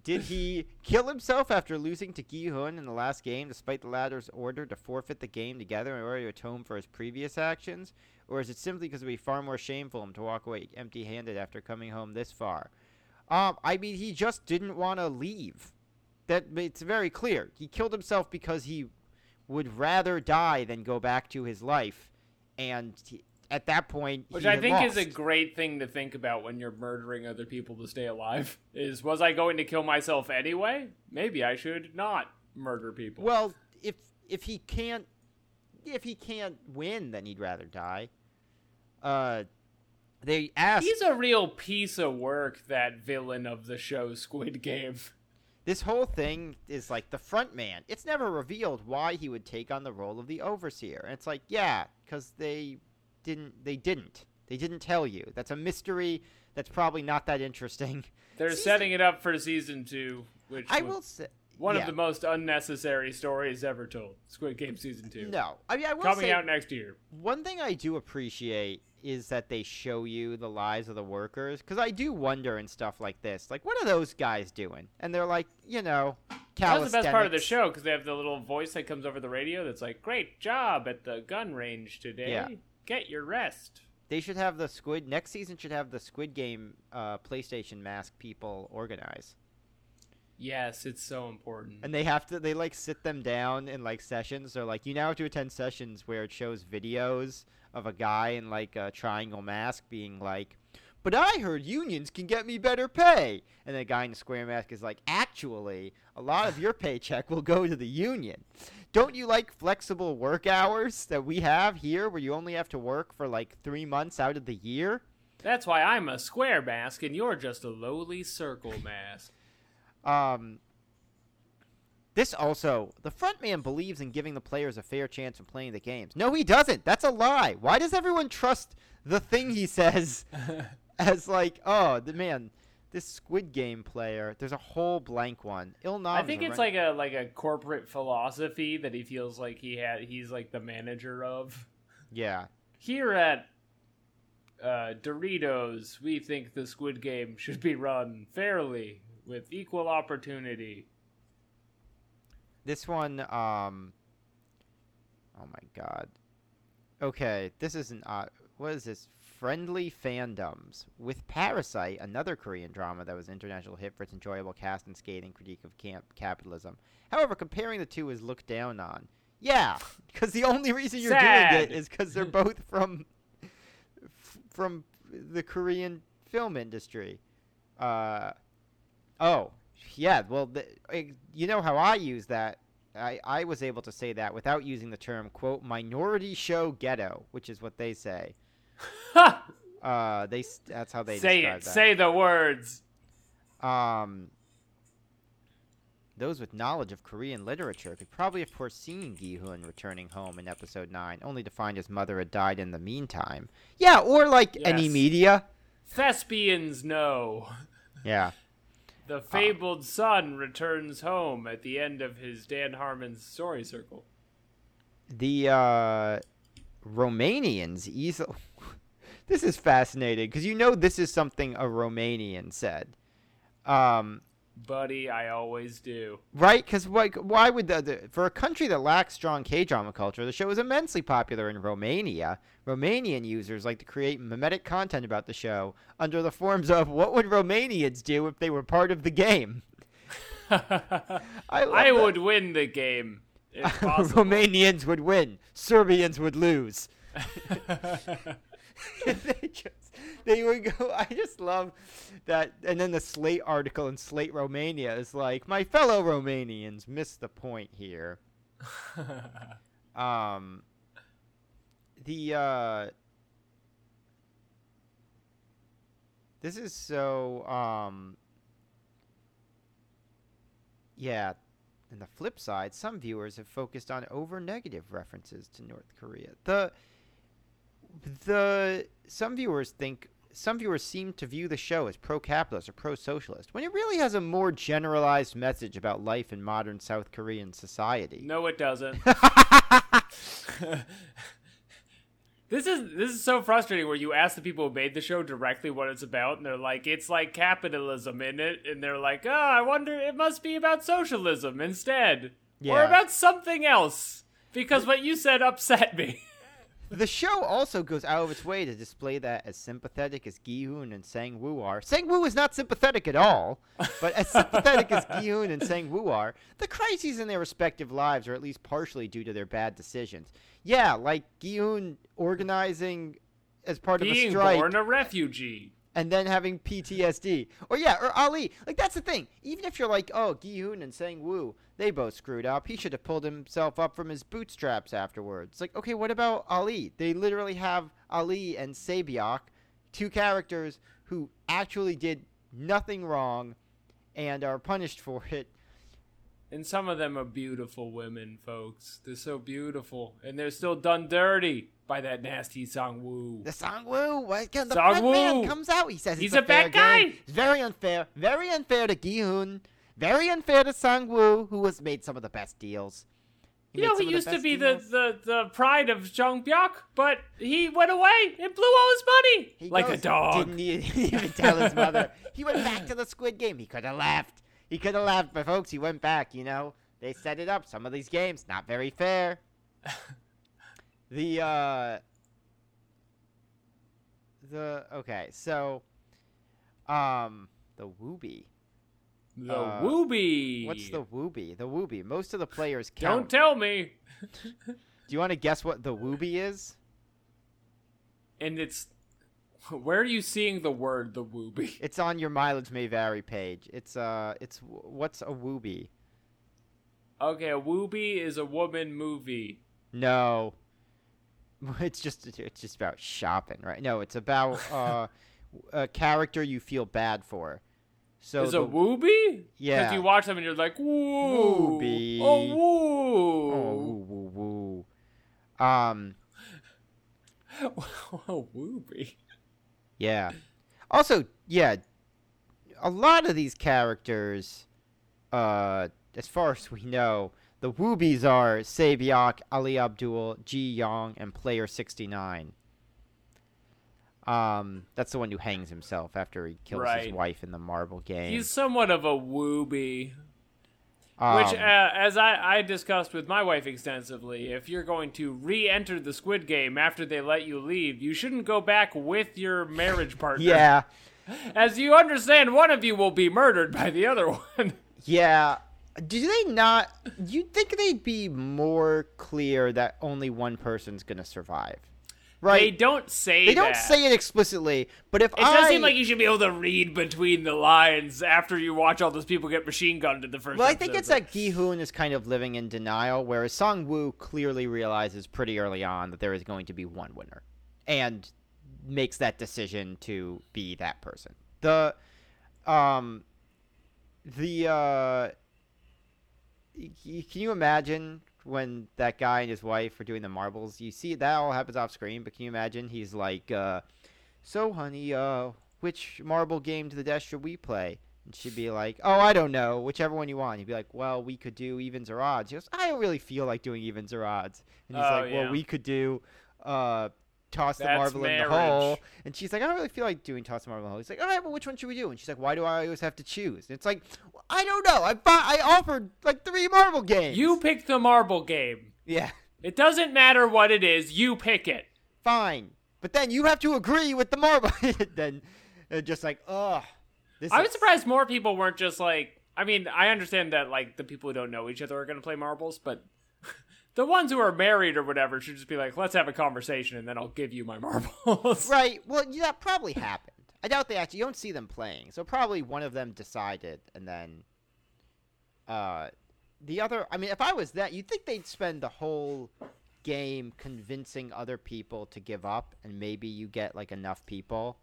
Did he kill himself after losing to Gi-hun in the last game despite the latter's order to forfeit the game together in order to atone for his previous actions? Or is it simply because it would be far more shameful him to walk away empty-handed after coming home this far? Um, I mean, he just didn't want to leave. That it's very clear. He killed himself because he would rather die than go back to his life and at that point, Which I think is a great thing to think about when you're murdering other people to stay alive. Is was I going to kill myself anyway? Maybe I should not murder people. Well, if if he can't if he can't win, then he'd rather die. Uh, they asked he's a real piece of work. That villain of the show Squid Game. this whole thing is like the front man. It's never revealed why he would take on the role of the overseer. And it's like, yeah, because they didn't. They didn't. They didn't tell you. That's a mystery. That's probably not that interesting. They're Season- setting it up for season two, which I will say one yeah. of the most unnecessary stories ever told. Squid Game season two. No, I mean I will coming say out next year. One thing I do appreciate is that they show you the lives of the workers because I do wonder in stuff like this, like what are those guys doing? And they're like, you know, That's the best part of the show because they have the little voice that comes over the radio that's like, "Great job at the gun range today. Yeah. Get your rest." They should have the squid next season. Should have the Squid Game uh, PlayStation mask people organize, Yes, it's so important. and they have to. They like sit them down in like sessions. They're like, you now have to attend sessions where it shows videos of a guy in like a triangle mask being like, "But I heard unions can get me better pay," and the guy in the square mask is like, "Actually, a lot of your paycheck will go to the union." Don't you like flexible work hours that we have here, where you only have to work for like three months out of the year? That's why I'm a square mask and you're just a lowly circle mask. Um, this also, the front man believes in giving the players a fair chance of playing the games. No, he doesn't. That's a lie. Why does everyone trust the thing he says as like, oh, the man, this Squid Game player? There's a whole blank one. Ilnam. I think it's like a like a corporate philosophy that he feels like he had. He's like the manager of. yeah. Here at uh, Doritos, we think the Squid Game should be run fairly with equal opportunity. This one, um, oh my god. Okay, this is an odd. What is this? Friendly fandoms with Parasite, another Korean drama that was an international hit for its enjoyable cast and scathing critique of camp capitalism. However, comparing the two is looked down on. Yeah, because the only reason you're doing it is because they're both from from the Korean film industry. Uh, oh, yeah. Well, the, eh, you know how I use that. I, I was able to say that without using the term quote minority show ghetto, which is what they say. Uh, they that's how they say it. that. Say the words. Um, those with knowledge of Korean literature could probably have foreseen Gi-hun returning home in episode 9, only to find his mother had died in the meantime. Yeah, or like any media. Thespians know. Yeah. The fabled son returns home at the end of his Dan Harmon's story circle. The uh, Romanians easily. This is fascinating because you know this is something a Romanian said. Um, Buddy, I always do. Right? Because like, why would the, the for a country that lacks strong K-drama culture, the show is immensely popular in Romania. Romanian users like to create mimetic content about the show under the forms of "What would Romanians do if they were part of the game?" I, I would win the game. Romanians would win, Serbians would lose. they just they would go. I just love that. And then the Slate article in Slate Romania is like, my fellow Romanians missed the point here. Um, the uh, this is so um. Yeah, and the flip side, some viewers have focused on over negative references to North Korea. The the some viewers think some viewers seem to view the show as pro-capitalist or pro-socialist when it really has a more generalized message about life in modern South Korean society. no, it doesn't. this is this is so frustrating. Where you ask the people who made the show directly what it's about, and they're like, "It's like capitalism in it," and they're like, "Oh, I wonder it must be about socialism instead, or about something else." Because what you said upset me. The show also goes out of its way to display that as sympathetic as Gi-hoon and Sang-woo are. Sang-woo is not sympathetic at all, but as sympathetic as Gi-hoon and Sang-woo are, the crises in their respective lives are at least partially due to their bad decisions. Yeah, like Gi-hoon organizing as part of a Being strike born a refugee. And then having PTSD. Or yeah, or Ali. Like that's the thing. Even if you're like, oh, Gi-hoon and Sang-woo, they both screwed up. He should have pulled himself up from his bootstraps afterwards. Like, okay, what about Ali? They literally have Ali and Sabiak, two characters who actually did nothing wrong and are punished for it. And some of them are beautiful women, folks. They're so beautiful. And they're still done dirty by that nasty Song Woo. The Song Woo, what, the Sang-woo! man comes out. He says He's a bad guy! game. It's very unfair. Very unfair to Gi-hoon. Very unfair to Song Woo, who has made some of the best deals. You know, he used to be the, the, the pride of Jeongbyuk, but he went away and blew all his money. He like a goes- dog. Didn't even tell his mother. He went back to the Squid Game. He could have left. He could have left, but folks, he went back. You know, they set it up. Some of these games not very fair. the uh, the okay, so um, the Wooby. The Uh, Wooby. What's the Wooby? The Wooby. Most of the players Don't tell me. Do you want to guess what the Wooby is? And it's. Where are you seeing the word the Wooby? It's on your mileage may vary page. It's uh, it's what's a Wooby? Okay, a Wooby is a woman movie. No. It's just it's just about shopping, right? No, it's about uh, a character you feel bad for. So is the, a Wooby? Yeah. Because you watch them and you're like, woo. Wooby. Oh, woo. oh, woo, woo, woo. Um, oh, Wooby. yeah. Also, yeah, a lot of these characters, uh, as far as we know, the Woobies are Sabiak, Ali Abdul, Ji Young, and Player 69. Um, that's the one who hangs himself after he kills his wife in the marble game. He's somewhat of a Wooby. Um, Which, uh, as I, I discussed with my wife extensively, if you're going to re enter the Squid Game after they let you leave, you shouldn't go back with your marriage partner. yeah, As you understand, one of you will be murdered by the other one. yeah. Do they not? You'd think they'd be more clear that only one person's gonna survive, right? They don't say They don't that. say it explicitly, but if It I does seem like you should be able to read between the lines after you watch all those people get machine gunned in the first well, I think it's but- that Gi-hoon is kind of living in denial, whereas Song Woo clearly realizes pretty early on that there is going to be one winner, and makes that decision to be that person. The, um, the uh, can you imagine when that guy and his wife are doing the marbles? You see that all happens off screen, but can you imagine he's like, uh, "So, honey, uh, which marble game to the death should we play?" And she'd be like, "Oh, I don't know, whichever one you want." He'd be like, "Well, we could do evens or odds." He goes, "I don't really feel like doing evens or odds." And he's Oh, like, "Well, yeah. we could do uh, toss the That's marble in the hole." And she's like, "I don't really feel like doing toss the marble in the hole." He's like, "All right, well, which one should we do?" And she's like, "Why do I always have to choose?" And it's like, "I don't know. I bought, I offered like three marble games." You pick the marble game. yeah, It doesn't matter what it is, you pick it. fine, but then you have to agree with the marble. then, uh, just like, ugh. This I was is- surprised more people weren't just like. I mean, I understand that like the people who don't know each other are going to play marbles, but the ones who are married or whatever should just be like, let's have a conversation and then I'll give you my marbles. Right. Well, yeah, that probably happened. I doubt they actually. You don't see them playing, so probably one of them decided, and then, uh, the other. I mean, if I was that, you'd think they'd spend the whole game convincing other people to give up, and maybe you get like enough people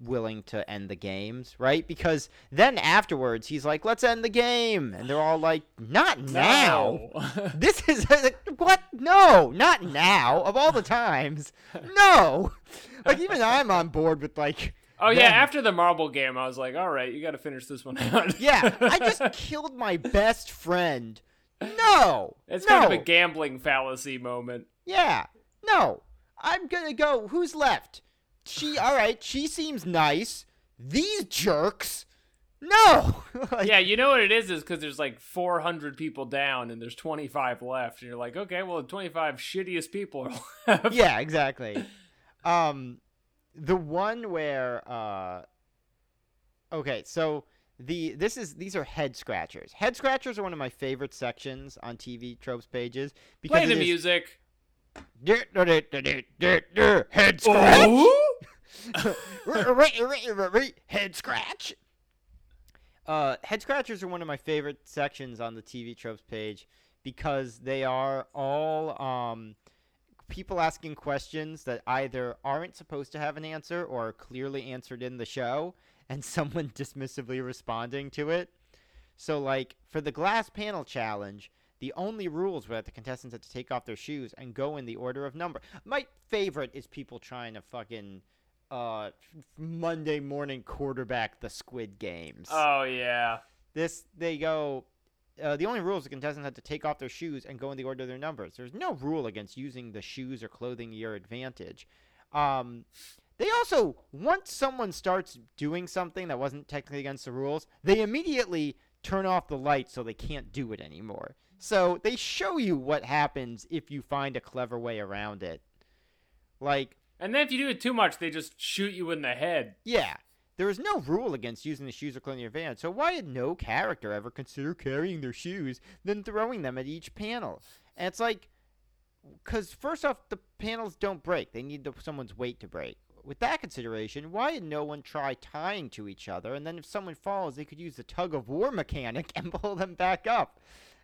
willing to end the games, right? Because then afterwards, he's like, "Let's end the game," and they're all like, "Not now." No. This is what? No, not now. Of all the times, no. Like even I'm on board with like. oh yeah, after the marble game, I was like, all right, you got to finish this one out. Yeah, I just killed my best friend. No, It's no. kind of a gambling fallacy moment. Yeah, no. I'm gonna go. Who's left? She. All right. She seems nice. These jerks. No. Like, yeah, you know what it is is because there's like 400 people down and there's 25 left, and you're like, okay, well, the 25 shittiest people are left. yeah, exactly. Um, the one where uh, okay, so the this is these are head scratchers. Head scratchers are one of my favorite sections on TV tropes pages because Play the is- music. head scratch. Oh? head scratch. Uh, head scratchers are one of my favorite sections on the TV tropes page because they are all um, people asking questions that either aren't supposed to have an answer or are clearly answered in the show, and someone dismissively responding to it. So, like for the glass panel challenge, the only rules were that the contestants had to take off their shoes and go in the order of number. My favorite is people trying to fucking uh Monday morning quarterback the Squid Games. oh yeah. This they go. Uh, the only rule is the contestants had to take off their shoes and go in the order of their numbers. There's no rule against using the shoes or clothing to your advantage. Um, they also once someone starts doing something that wasn't technically against the rules, they immediately turn off the lights so they can't do it anymore. So they show you what happens if you find a clever way around it. Like And then if you do it too much, they just shoot you in the head. yeah. There is no rule against using the shoes or clothing in your van, so why did no character ever consider carrying their shoes, then throwing them at each panel? And it's like, because first off, the panels don't break; they need the, someone's weight to break. With that consideration, why did no one try tying to each other, and then if someone falls, they could use the tug of war mechanic and pull them back up?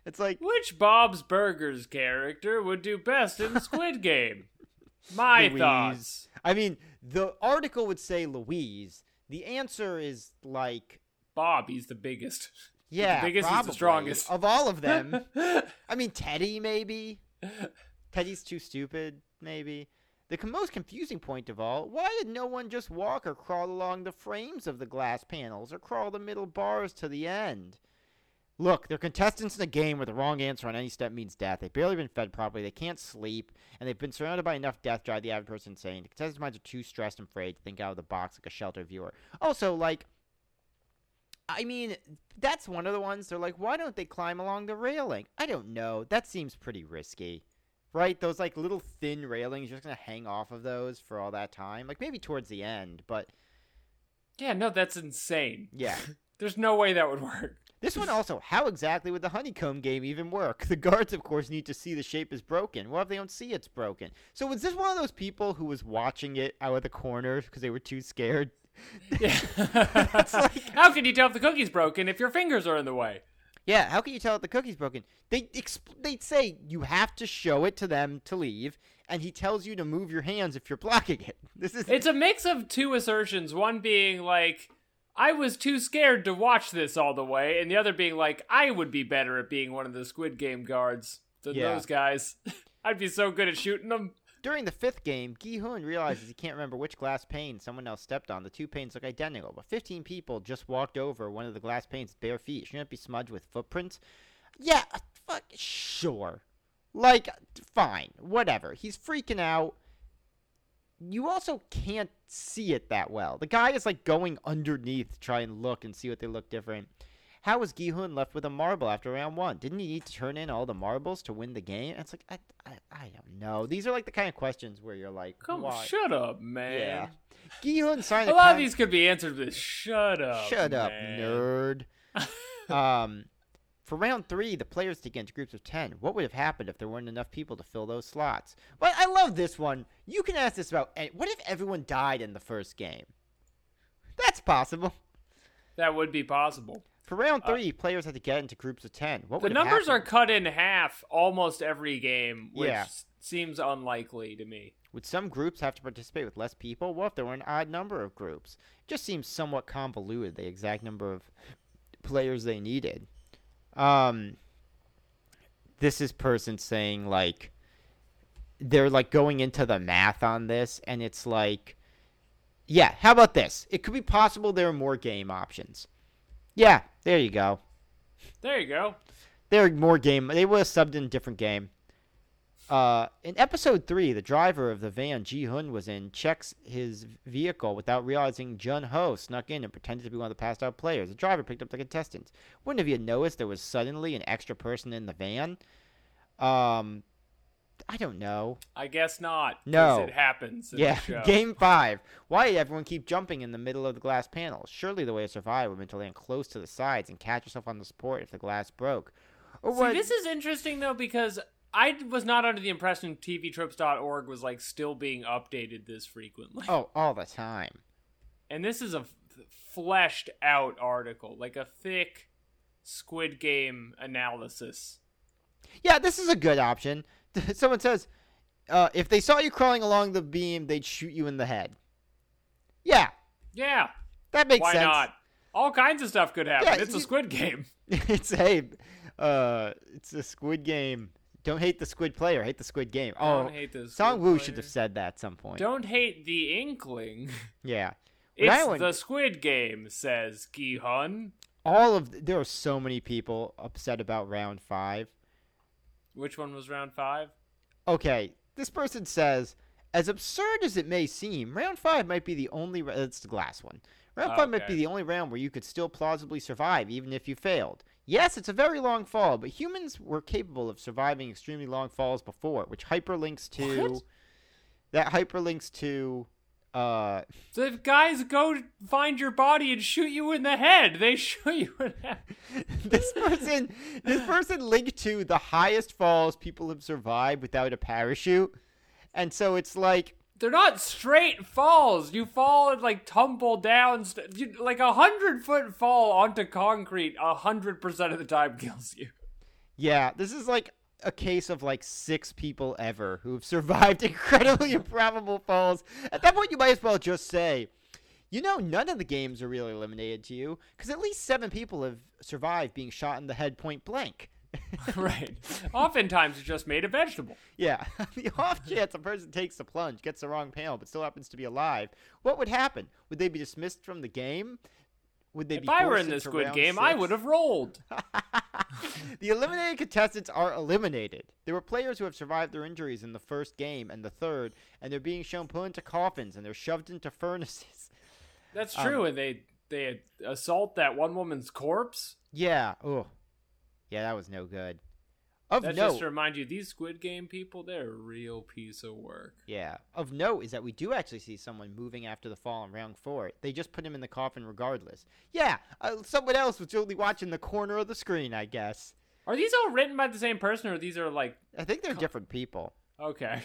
It's like, Which Bob's Burgers character would do best in Squid Game? My Louise. thoughts. I mean, the article would say Louise. The answer is like Bob, he's the biggest. Yeah, biggest, he's the strongest. of all of them. I mean, Teddy maybe. Teddy's too stupid, maybe. The most confusing point of all: why did no one just walk or crawl along the frames of the glass panels, or crawl the middle bars to the end? Look, they're contestants in a game where the wrong answer on any step means death. They've barely been fed properly. They can't sleep, and they've been surrounded by enough death to drive the average person insane. The contestants' minds are too stressed and afraid to think out of the box like a shelter viewer. Also, like, I mean, that's one of the ones. They're like, why don't they climb along the railing? I don't know. That seems pretty risky, right? Those like little thin railings. You're just gonna hang off of those for all that time. Like maybe towards the end, but Yeah, no, that's insane. yeah. There's no way that would work. This one also, how exactly would the honeycomb game even work? The guards, of course, need to see the shape is broken. What if they don't see it's broken? So was this one of those people who was watching it out of the corner because they were too scared? Yeah. like- How can you tell if the cookie's broken if your fingers are in the way? Yeah, how can you tell if the cookie's broken? They exp- they say you have to show it to them to leave, and he tells you to move your hands if you're blocking it. This is It's a mix of two assertions. One being like, I was too scared to watch this all the way, and the other being like, I would be better at being one of the Squid Game guards than Yeah. those guys. I'd be so good at shooting them. During the fifth game, Gi Hun realizes he can't remember which glass pane someone else stepped on. The two panes look identical, but 15 people just walked over one of the glass panes with bare feet. Shouldn't it be smudged with footprints? Yeah, fuck, sure. Like, fine, whatever. He's freaking out. You also can't see it that well. The guy is like going underneath to try and look and see what they look different. How was Gi-hun left with a marble after round one? Didn't he need to turn in all the marbles to win the game? It's like I, I, I don't know. These are like the kind of questions where you're like, Come why? shut up, man. Yeah. Gi-hun signed A a lot of these could be answered with "shut up." Shut up, nerd. um, for round three, the players to get into groups of ten. What would have happened if there weren't enough people to fill those slots? Well, I love this one. You can ask this about any- what if everyone died in the first game? That's possible. That would be possible. For round three, players had to get into groups of ten. What Uh, The numbers are cut in half almost every game, which Yeah. seems unlikely to me. Would some groups have to participate with less people? What if there were an odd number of groups? It just seems somewhat convoluted, the exact number of players they needed. Um, this is person saying, like, they're, like, going into the math on this, and it's like, yeah, how about this? It could be possible there are more game options. Yeah, there you go. There you go. There are more game. They would have subbed in a different game. Uh, in episode three, the driver of the van Ji Hun was in checks his vehicle without realizing Junho snuck in and pretended to be one of the passed out players. The driver picked up the contestants. Wouldn't have you noticed there was suddenly an extra person in the van? Um, I don't know. I guess not. No. it happens. In Yeah, the show. game five. Why did everyone keep jumping in the middle of the glass panels? Surely the way to survive would be to land close to the sides and catch yourself on the support if the glass broke. Or See, what? this is interesting though because I was not under the impression TVTropes.org was like still being updated this frequently. oh, all the time. And this is a f- fleshed out article, like a thick Squid Game analysis. Yeah, this is a good option. Someone says, uh, if they saw you crawling along the beam, they'd shoot you in the head. Yeah, Yeah, that makes why sense. Why not? All kinds of stuff could happen. Yeah, it's a Squid Game. it's a, uh, it's a Squid Game. Don't hate the Squid player, hate the Squid game. Oh, Don't hate the Sang-woo should have said that at some point. Don't hate the Inkling. Yeah. When It's went- the Squid Game, says Gi Hun. all of there are so many people upset about round five. Which one was round five? Okay, this person says, as absurd as it may seem, round five might be the only. It's the glass one. Round Oh, five might okay. be the only round where you could still plausibly survive, even if you failed. Yes, it's a very long fall, but humans were capable of surviving extremely long falls before, which hyperlinks to. What? That hyperlinks to. Uh, So if guys go find your body and shoot you in the head, they shoot you in the head. this person, this person linked to the highest falls people have survived without a parachute, and so it's like They're not straight falls. You fall and like tumble down. St- you, like a hundred foot fall onto concrete, a hundred percent of the time kills you. Yeah, this is like a case of like six people ever who've survived incredibly improbable falls. At that point, you might as well just say, you know, none of the games are really eliminated to you because at least seven people have survived being shot in the head point blank. right. Oftentimes, it's just made of vegetable. Yeah, the off chance a person takes the plunge, gets the wrong panel, but still happens to be alive, what would happen? Would they be dismissed from the game? Would they If be I were in the into Squid Game, I would have rolled. the eliminated contestants are eliminated. There were players who have survived their injuries in the first game and the third, and they're being shown put into coffins and they're shoved into furnaces. That's Um, true, and they they assault that one woman's corpse. Yeah. Oh. Yeah, that was no good. Of That's note, just to remind you, these Squid Game people, they're a real piece of work. yeah. Of note is that we do actually see someone moving after the fall in round four. They just put him in the coffin regardless. Yeah, uh, someone else was only watching the corner of the screen, I guess. Are these all written by the same person, or these are like I think they're different people. okay?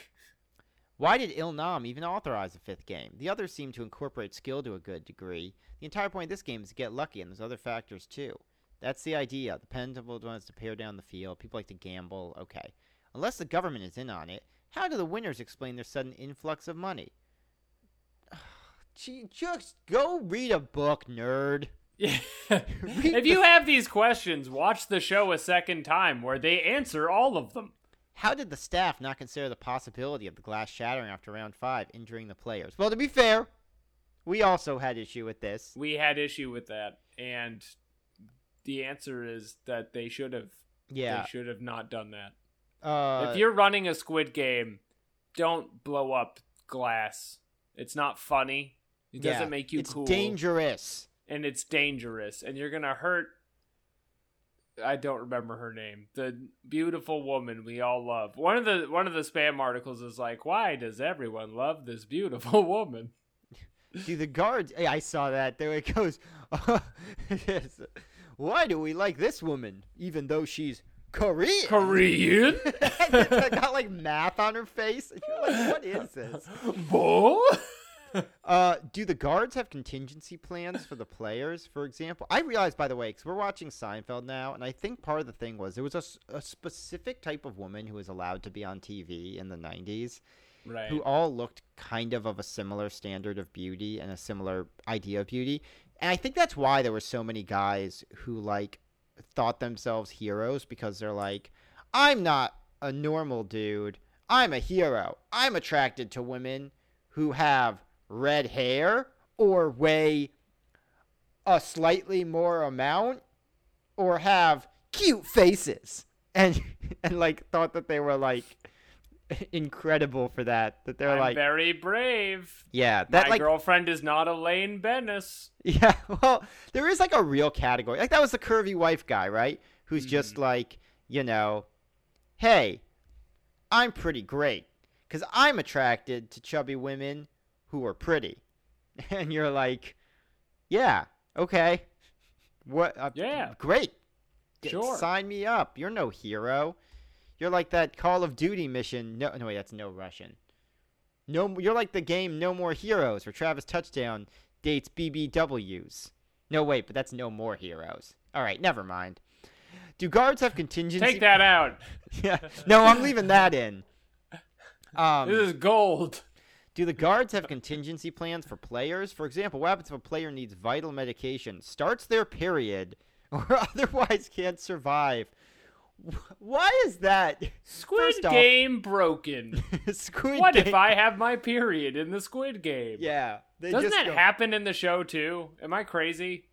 Why did Il Nam even authorize a fifth game? The others seem to incorporate skill to a good degree. The entire point of this game is to get lucky, and there's other factors too. That's the idea. The Pentacle wants to pare down the field. People like to gamble. Okay. Unless the government is in on it, how do the winners explain their sudden influx of money? Just go read a book, nerd. Yeah. if you have these questions, watch the show a second time where they answer all of them. How did the staff not consider the possibility of the glass shattering after round five, injuring the players? Well, to be fair, we also had issue with this. We had issue with that, and the answer is that they should have. Yeah. They should have not done that. Uh, if you're running a Squid Game, don't blow up glass. It's not funny. It doesn't yeah, make you cool. it's cool. dangerous. and it's dangerous, and you're gonna hurt. I don't remember her name. The beautiful woman we all love. One of the one of the spam articles is like, "Why does everyone love this beautiful woman?" See the guards. Hey, I saw that. There it goes. yes. Why do we like this woman, even though she's Korean? Korean. got like math on her face. And you're like, what is this? Bo? Uh, do the guards have contingency plans for the players? For example, I realized by the way, because we're watching Seinfeld now, and I think part of the thing was there was a specific type of woman who was allowed to be on TV in the '90s. Right. who all looked kind of of a similar standard of beauty and a similar idea of beauty. And I think that's why there were so many guys who like thought themselves heroes because they're like, I'm not a normal dude. I'm a hero. I'm attracted to women who have red hair or weigh a slightly more amount or have cute faces. And and like thought that they were like incredible for that. That they're I'm like, very brave. yeah, that My like, girlfriend is not Elaine Benes. yeah. Well, there is like a real category. Like that was the curvy wife guy, right? Who's just Mhm. like, you know, hey, I'm pretty great because I'm attracted to chubby women who are pretty, and you're like, yeah, okay, what? Uh, Yeah. great. Get- Sure. Sign me up. You're no hero. You're like that Call of Duty mission. No, no, wait, that's no Russian. No, you're like the game No More Heroes, where Travis Touchdown dates BBWs. No, wait, but that's No More Heroes. All right, never mind. Do guards have contingency? Take that out. yeah. No, I'm leaving that in. Um, this is gold. do the guards have contingency plans for players? For example, what happens if a player needs vital medication, starts their period, or otherwise can't survive? Wh- Why is that? Squid off- Game broken. Squid what Game. if I have my period in the Squid Game? Yeah. Doesn't that go- happen in the show too? Am I crazy?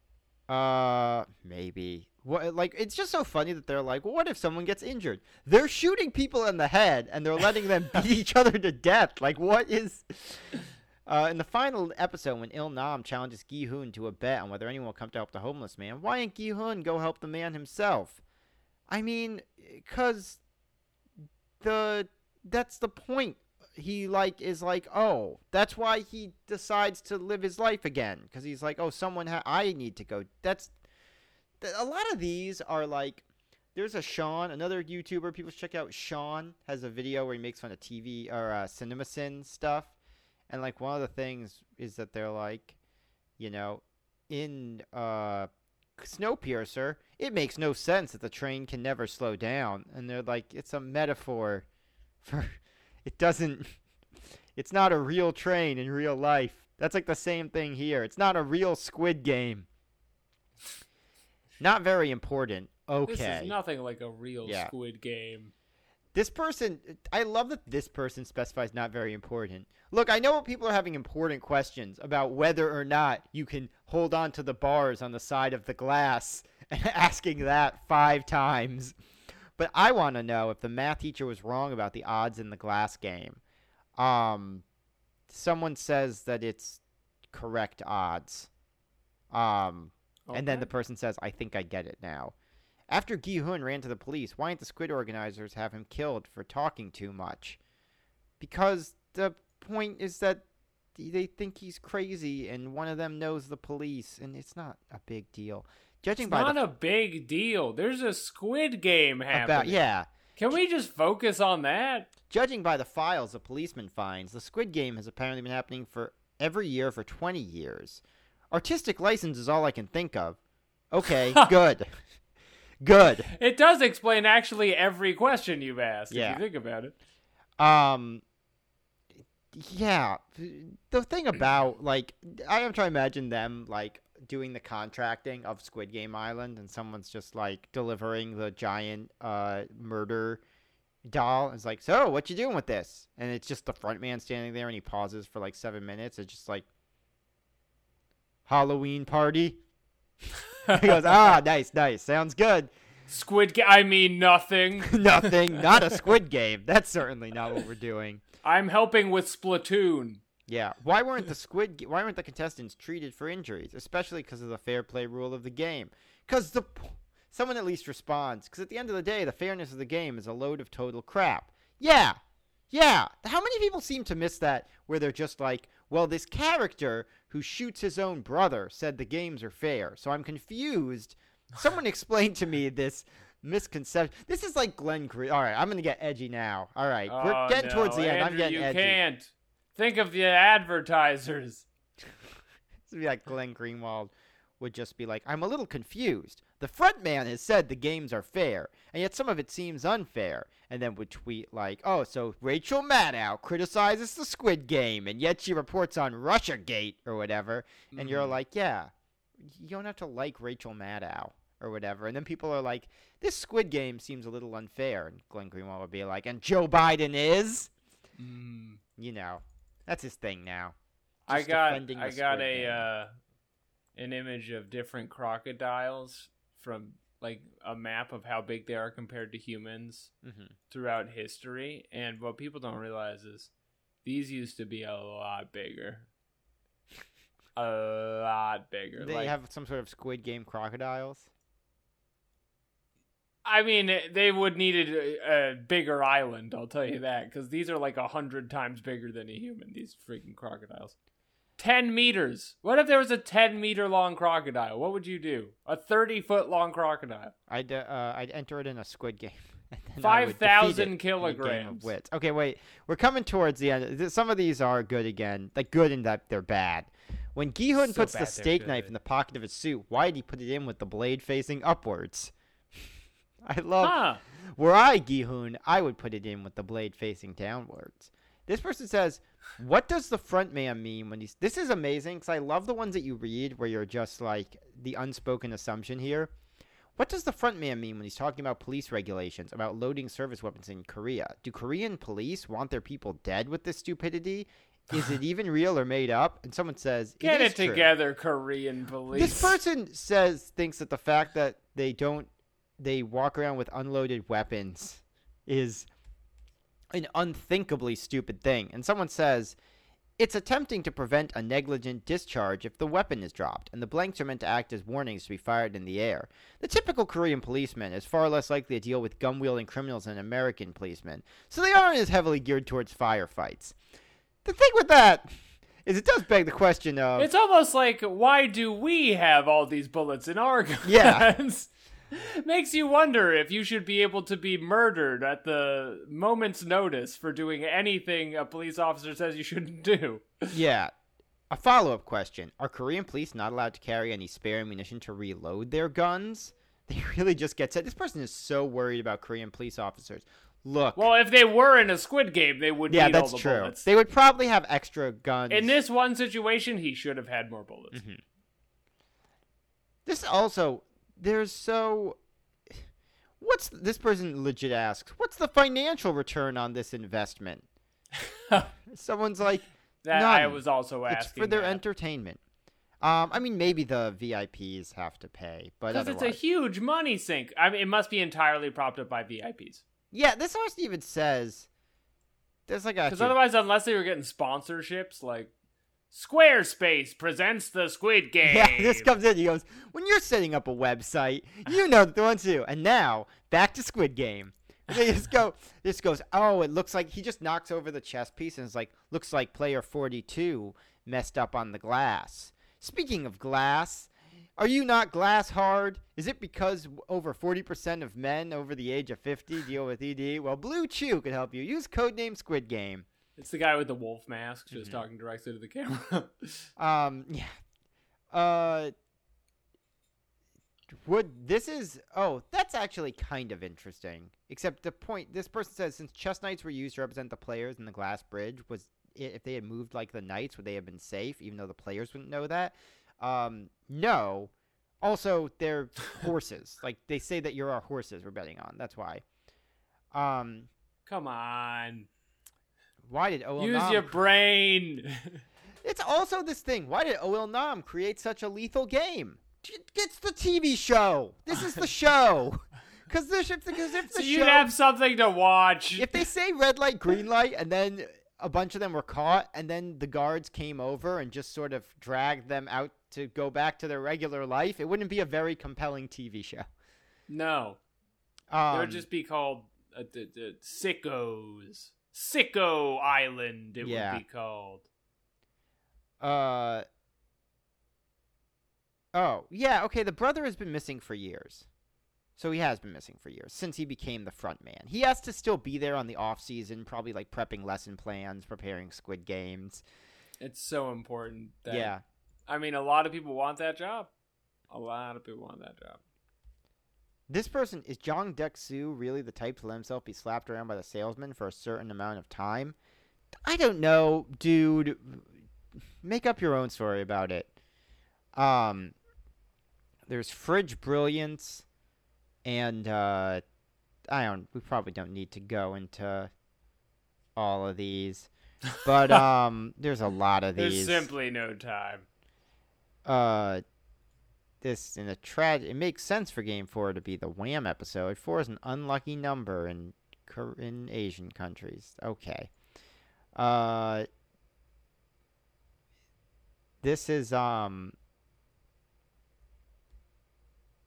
Uh, maybe. What? Like, it's just so funny that they're like, well, what if someone gets injured? They're shooting people in the head and they're letting them beat each other to death. Like, what is? Uh, in the final episode, when Il Nam challenges Gi Hoon to a bet on whether anyone will come to help the homeless man, why didn't Gi Hoon go help the man himself? I mean, cause the that's the point. He like is like, oh, that's why he decides to live his life again, because he's like, oh, someone, ha- I need to go. That's th- a lot of these are like. There's a Sean, another YouTuber. People should check out. Sean has a video where he makes fun of TV or uh, CinemaSin stuff, and like one of the things is that they're like, you know, in uh, Snowpiercer, it makes no sense that the train can never slow down, and they're like, it's a metaphor for it doesn't. It's not a real train in real life. That's like the same thing here. It's not a real Squid Game. Not very important. Okay. This is nothing like a real Yeah. Squid Game. This person, I love that this person specifies not very important. Look, I know people are having important questions about whether or not you can hold on to the bars on the side of the glass and asking that five times. But I want to know if the math teacher was wrong about the odds in the glass game. Um, someone says that it's correct odds. Um, and then the person says, I think I get it now. After Gi Hun ran to the police, why didn't the squid organizers have him killed for talking too much? Because the point is that they think he's crazy and one of them knows the police and it's not a big deal. Judging It's by not the a big deal. There's a Squid Game happening. about yeah, Can we just focus on that? judging by the files a policeman finds, the Squid Game has apparently been happening for every year for 20 years. Artistic license is all I can think of. Okay, good. Good. It does explain actually every question you've asked, Yeah. if you think about it. Um, yeah. The thing about like, I am trying to imagine them like doing the contracting of Squid Game Island, and someone's just like delivering the giant uh murder doll. It's like, so what you doing with this? And it's just the front man standing there, and he pauses for like seven minutes. It's just like Halloween party. he goes, ah, nice, nice, sounds good. Squid Game, I mean nothing. Nothing, not a Squid Game. That's certainly not what we're doing. I'm helping with Splatoon. Yeah. Why weren't the squid? Why weren't the contestants treated for injuries, especially because of the fair play rule of the game? Because the p- someone at least responds. Because at the end of the day, the fairness of the game is a load of total crap. Yeah. Yeah. How many people seem to miss that? Where they're just like, well, this character who shoots his own brother said the games are fair, so I'm confused. Someone explain to me this misconception. This is like Glenn Green. All right, I'm gonna get edgy now. All right, we're Oh, getting no, towards the end. I'm Andrew, getting you edgy. can't. Think of the advertisers. This would be like Glenn Greenwald would just be like, I'm a little confused. The front man has said the games are fair, and yet some of it seems unfair. And then would tweet like, oh, so Rachel Maddow criticizes the Squid Game, and yet she reports on Russiagate or whatever. And you're Mhm. like, yeah, you don't have to like Rachel Maddow or whatever. And then people are like, this Squid Game seems a little unfair. And Glenn Greenwald would be like, and Joe Biden is? Mm. You know, that's his thing now. I got I got a uh, an image of different crocodiles from like a map of how big they are compared to humans Mhm. throughout history. And what people don't realize is these used to be a lot bigger. A lot bigger. They like, have some sort of Squid Game crocodiles. I mean, they would need a, a bigger island. I'll tell you that because these are like a hundred times bigger than a human. These freaking crocodiles. Ten meters. What if there was a ten meter long crocodile? What would you do? A thirty foot long crocodile. I'd uh, I'd enter it in a Squid Game. and then I Five would defeat thousand it in a game of kilograms. wits. Okay, wait. We're coming towards the end. Some of these are good again, like good in that they're bad. When Gihun So puts the steak knife in the pocket of his suit, why did he put it in with the blade facing upwards? I love. Huh. Were I Gihun, I would put it in with the blade facing downwards. This person says, "What does the front man mean when he's?" This is amazing because I love the ones that you read where you're just like the unspoken assumption here. What does the front man mean when he's talking about police regulations about loading service weapons in Korea? Do Korean police want their people dead with this stupidity? Is it even real or made up? And someone says, Get it true." together, Korean police. This person says thinks that the fact that they don't they walk around with unloaded weapons is an unthinkably stupid thing. And someone says it's attempting to prevent a negligent discharge if the weapon is dropped, and the blanks are meant to act as warnings to be fired in the air. The typical Korean policeman is far less likely to deal with gun wielding criminals than American policemen, so they aren't as heavily geared towards firefights. The thing with that is it does beg the question of It's almost like why do we have all these bullets in our guns? Yeah. Makes you wonder if you should be able to be murdered at the moment's notice for doing anything a police officer says you shouldn't do. Yeah. A follow up question Are Korean police not allowed to carry any spare ammunition to reload their guns? They really just get set. This person is so worried about Korean police officers. Look. Well, if they were in a Squid Game, they would yeah, need all that's the true. bullets. They would probably have extra guns. In this one situation, he should have had more bullets. Mm-hmm. This also, there's so. What's this person legit asks? What's the financial return on this investment? Someone's like, That I was also asking it's for their that. entertainment. Um, I mean, maybe the VIPs have to pay, but Because it's a huge money sink. I mean, it must be entirely propped up by VIPs. Yeah, this also even says there's like a Because otherwise, unless they were getting sponsorships, like Squarespace presents the Squid Game. yeah, this comes in. He goes, when you're setting up a website, you know the one too. And now back to Squid Game. They just go. This goes. Oh, it looks like he just knocks over the chess piece and it's like looks like player 42 messed up on the glass. Speaking of glass, are you not glass hard? Is it because over 40% of men over the age of 50 deal with ED? Well, BlueChew can help you. Use codename Squid Game. It's the guy with the wolf mask, just Mm-hmm. talking directly to the camera. Um, yeah. Uh, would this is oh that's actually kind of interesting. Except the point this person says since chess knights were used to represent the players in the glass bridge was if they had moved like the knights would they have been safe even though the players wouldn't know that? Um, no. Also, they're horses. Like they say that you're our horses we're betting on. That's why. Um, Come on, why did OL use Nam use your brain. It's also this thing. Why did Il Nam create such a lethal game? It's the TV show. This is the show. Because if, if so the you'd show, have something to watch. if they say red light, green light, and then a bunch of them were caught, and then the guards came over and just sort of dragged them out to go back to their regular life, it wouldn't be a very compelling TV show. no, Um, it would just be called uh, the, the Sickos. Sicko Island. It Yeah. would be called. Uh. Oh yeah, okay. The brother has been missing for years, so he has been missing for years since he became the front man. He has to still be there on the off season, probably like prepping lesson plans, preparing Squid Games. It's so important. That, Yeah, I mean, a lot of people want that job. A lot of people want that job. This person is Jang Deok-su really the type to let himself be slapped around by the salesman for a certain amount of time? I don't know, dude. Make up your own story about it. Um, there's fridge brilliance, and uh, I don't. We probably don't need to go into all of these, but um, there's a lot of these. There's simply no time. Uh, this in a trad. It makes sense for game four to be the Wham episode. Four is an unlucky number in in Asian countries. Okay. Uh. This is um.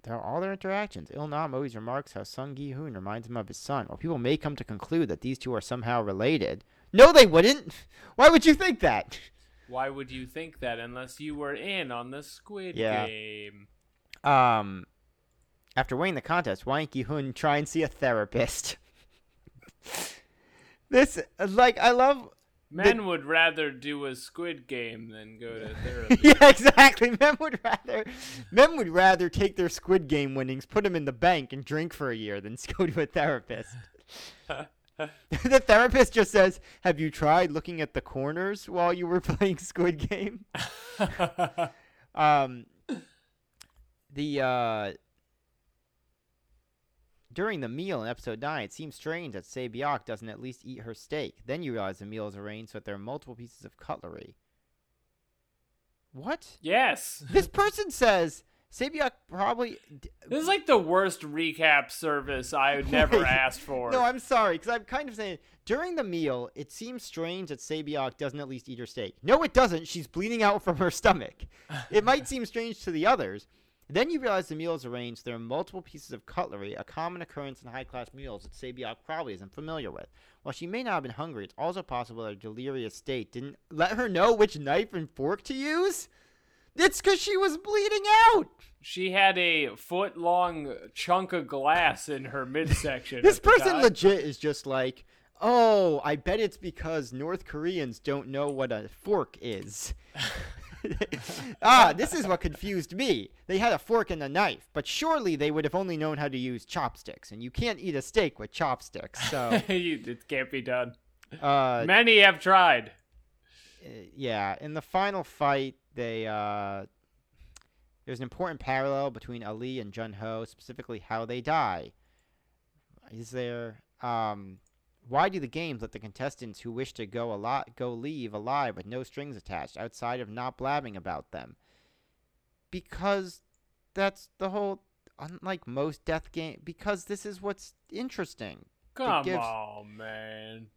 There all their interactions. Il Nam always remarks how Sung Gi Hoon reminds him of his son. While people may come to conclude that these two are somehow related, no, they wouldn't. Why would you think that? Why would you think that unless you were in on the Squid Yeah. Game? Um, after winning the contest, Wang Ki-hun try and see a therapist. this, like, I love. Men would rather do a Squid Game than go to therapy. yeah, exactly. Men would rather, men would rather take their Squid Game winnings, put them in the bank, and drink for a year than go to a therapist. the therapist just says, "Have you tried looking at the corners while you were playing Squid Game?" Um, the uh, during the meal in episode nine, it seems strange that Sae-byeok doesn't at least eat her steak. Then you realize the meal is arranged so that there are multiple pieces of cutlery. What? yes. This person says Sae-byeok probably. This is like the worst recap service I would never asked for. No, I'm sorry, because I'm kind of saying during the meal, it seems strange that Sae-byeok doesn't at least eat her steak. No, it doesn't. She's bleeding out from her stomach. It might seem strange to the others. Then you realize the meal is arranged. There are multiple pieces of cutlery, a common occurrence in high class meals that Sae-byeok probably isn't familiar with. While she may not have been hungry, it's also possible that her delirious state didn't let her know which knife and fork to use. It's because she was bleeding out. She had a foot long chunk of glass in her midsection. This person time. legit is just like, oh, I bet it's because North Koreans don't know what a fork is. ah, this is what confused me. They had a fork and a knife, but surely they would have only known how to use chopsticks, and you can't eat a steak with chopsticks. So, it can't be done. uh, Many have tried. uh, yeah, in the final fight, they uh, there's an important parallel between Ali and Junho, specifically how they die. Is there um, why do the games let the contestants who wish to go a lot go leave alive with no strings attached, outside of not blabbing about them? Because that's the whole. Unlike most death game, because this is what's interesting. Come gives- on, man.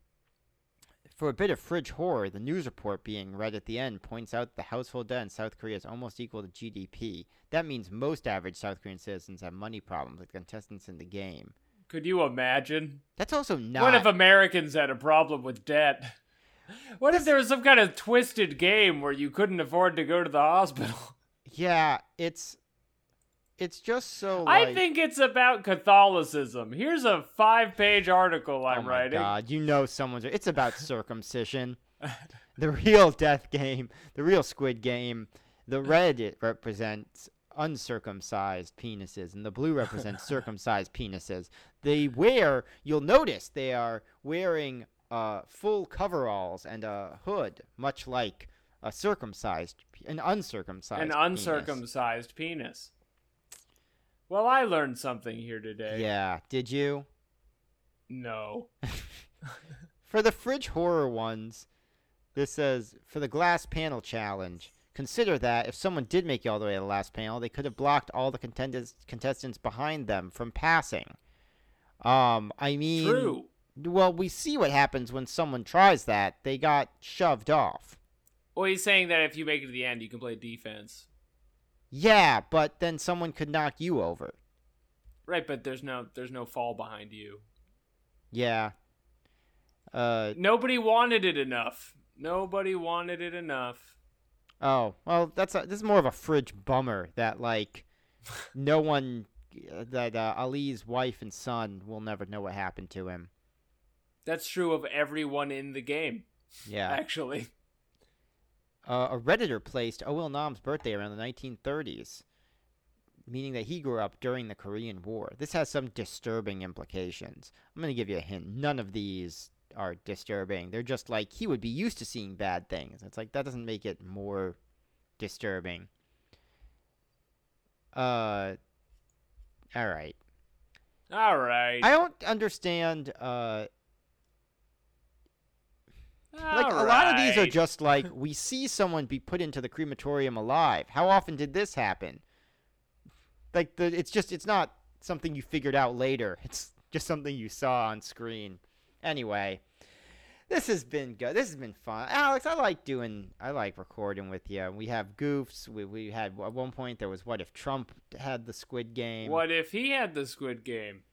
For a bit of fridge horror, the news report being read at the end points out the household debt in South Korea is almost equal to GDP. That means most average South Korean citizens have money problems like contestants in the game. Could you imagine? That's also not. What if Americans had a problem with debt? What if there was some kind of twisted game where you couldn't afford to go to the hospital? yeah, it's it's just so. I think it's about Catholicism. Here's a five page article I'm oh my writing. God, you know someone's. It's about circumcision. the real death game, the real Squid Game. The red it represents uncircumcised penises, and the blue represents circumcised penises. They wear. You'll notice they are wearing uh, full coveralls and a hood, much like a circumcised, an uncircumcised, An penis. uncircumcised penis. Well, I learned something here today. Yeah, did you? No. For the fridge horror ones, this says for the glass panel challenge. Consider that if someone did make it all the way to the last panel, they could have blocked all the contenders, contestants behind them from passing. Um, I mean, True. Well, we see what happens when someone tries that. They got shoved off. Well, he's saying that if you make it to the end, you can play defense. Yeah, but then someone could knock you over. Right, but there's no there's no fall behind you. Yeah. Uh Nobody wanted it enough. Nobody wanted it enough. oh, well, that's a, this is more of a fridge bummer that like no one that uh, Ali's wife and son will never know what happened to him. That's true of everyone in the game, Yeah. actually. Uh, a redditor placed Il Nam's birthday around the 1930s, meaning that he grew up during the Korean War. This has some disturbing implications. I'm going to give you a hint. None of these are disturbing. They're just like he would be used to seeing bad things. It's like that doesn't make it more disturbing. Uh all right. All right. I don't understand uh like a lot of these are just like we see someone be put into the crematorium alive. How often did this happen? like the it's just it's not something you figured out later. It's just something you saw on screen. Anyway, this has been good. This has been fun, Alex. I like doing. I like recording with you. We have goofs. We we had at one point there was what if Trump had the Squid Game? What if he had the Squid Game?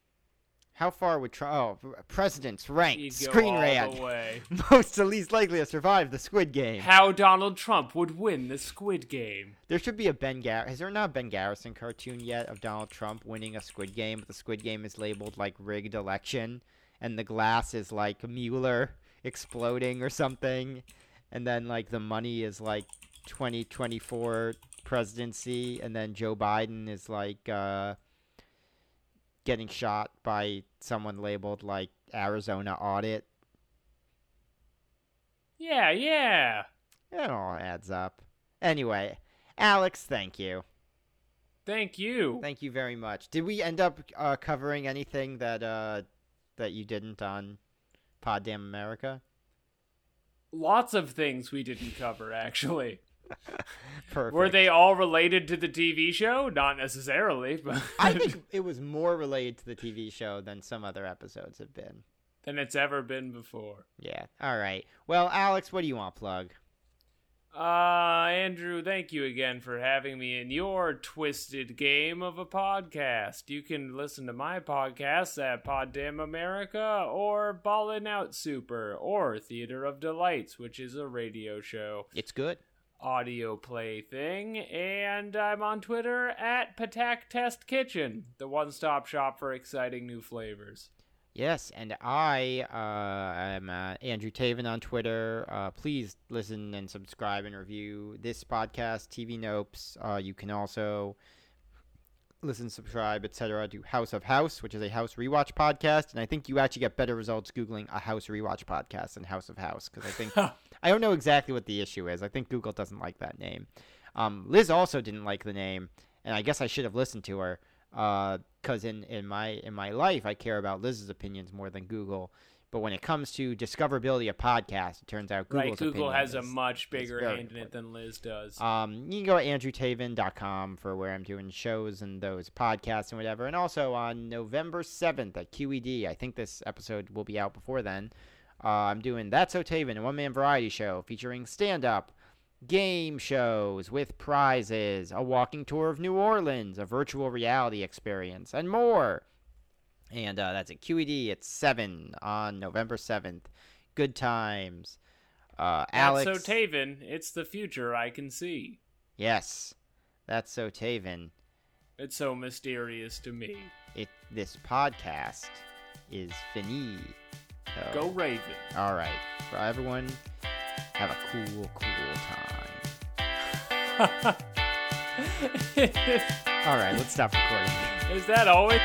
How far would Trump? Oh, presidents ranked. Screen rant. Most the least likely to survive the Squid Game. How Donald Trump would win the Squid Game. There should be a Ben Gar. Has there not a Ben Garrison cartoon yet of Donald Trump winning a Squid Game? But the Squid Game is labeled like rigged election, and the glass is like Mueller exploding or something, and then like the money is like 2024 presidency, and then Joe Biden is like uh, getting shot by someone labeled like Arizona audit. Yeah, yeah. It all adds up. Anyway, Alex, thank you. Thank you. Thank you very much. Did we end up uh, covering anything that uh, that you didn't on Pod Damn America? Lots of things we didn't cover, actually. Perfect. Were they all related to the TV show? Not necessarily, but I think it was more related to the TV show than some other episodes have been. than it's ever been before. Yeah. All right. Well, Alex, what do you want to plug? Uh, Andrew, thank you again for having me in your twisted game of a podcast. You can listen to my podcasts at Pod Damn America or Ballin' Out Super or Theater of Delights, which is a radio show. It's good. Audio play thing, and I'm on Twitter at Patak Test Kitchen, the one stop shop for exciting new flavors. Yes, and I uh, am uh, Andrew Taven on Twitter. Uh, please listen and subscribe and review this podcast, TV Nopes. Uh, you can also listen, subscribe, etc. to House of House, which is a House rewatch podcast. And I think you actually get better results googling a House rewatch podcast than House of House because I think I don't know exactly what the issue is. I think Google doesn't like that name. Um, Liz also didn't like the name, and I guess I should have listened to her because in, in my in my life I care about Liz's opinions more than Google. But when it comes to discoverability of podcasts, it turns out Google's right, Google has a much bigger hand in it than Liz does. um, you can go to andrewtaven.com for where I'm doing shows and those podcasts and whatever. And also on November 7th at QED, I think this episode will be out before then. Uh, I'm doing That's So Taven, a one man variety show featuring stand up, game shows with prizes, a walking tour of New Orleans, a virtual reality experience, and more. And uh, that's at QED at 7 on November 7th. Good times. Uh, Alex. That's so Taven, it's the future I can see. Yes, that's so Taven. It's so mysterious to me. It this podcast is finito. Go Raven. All right, for everyone, have a cool, cool time. All right, let's stop recording. Is that always?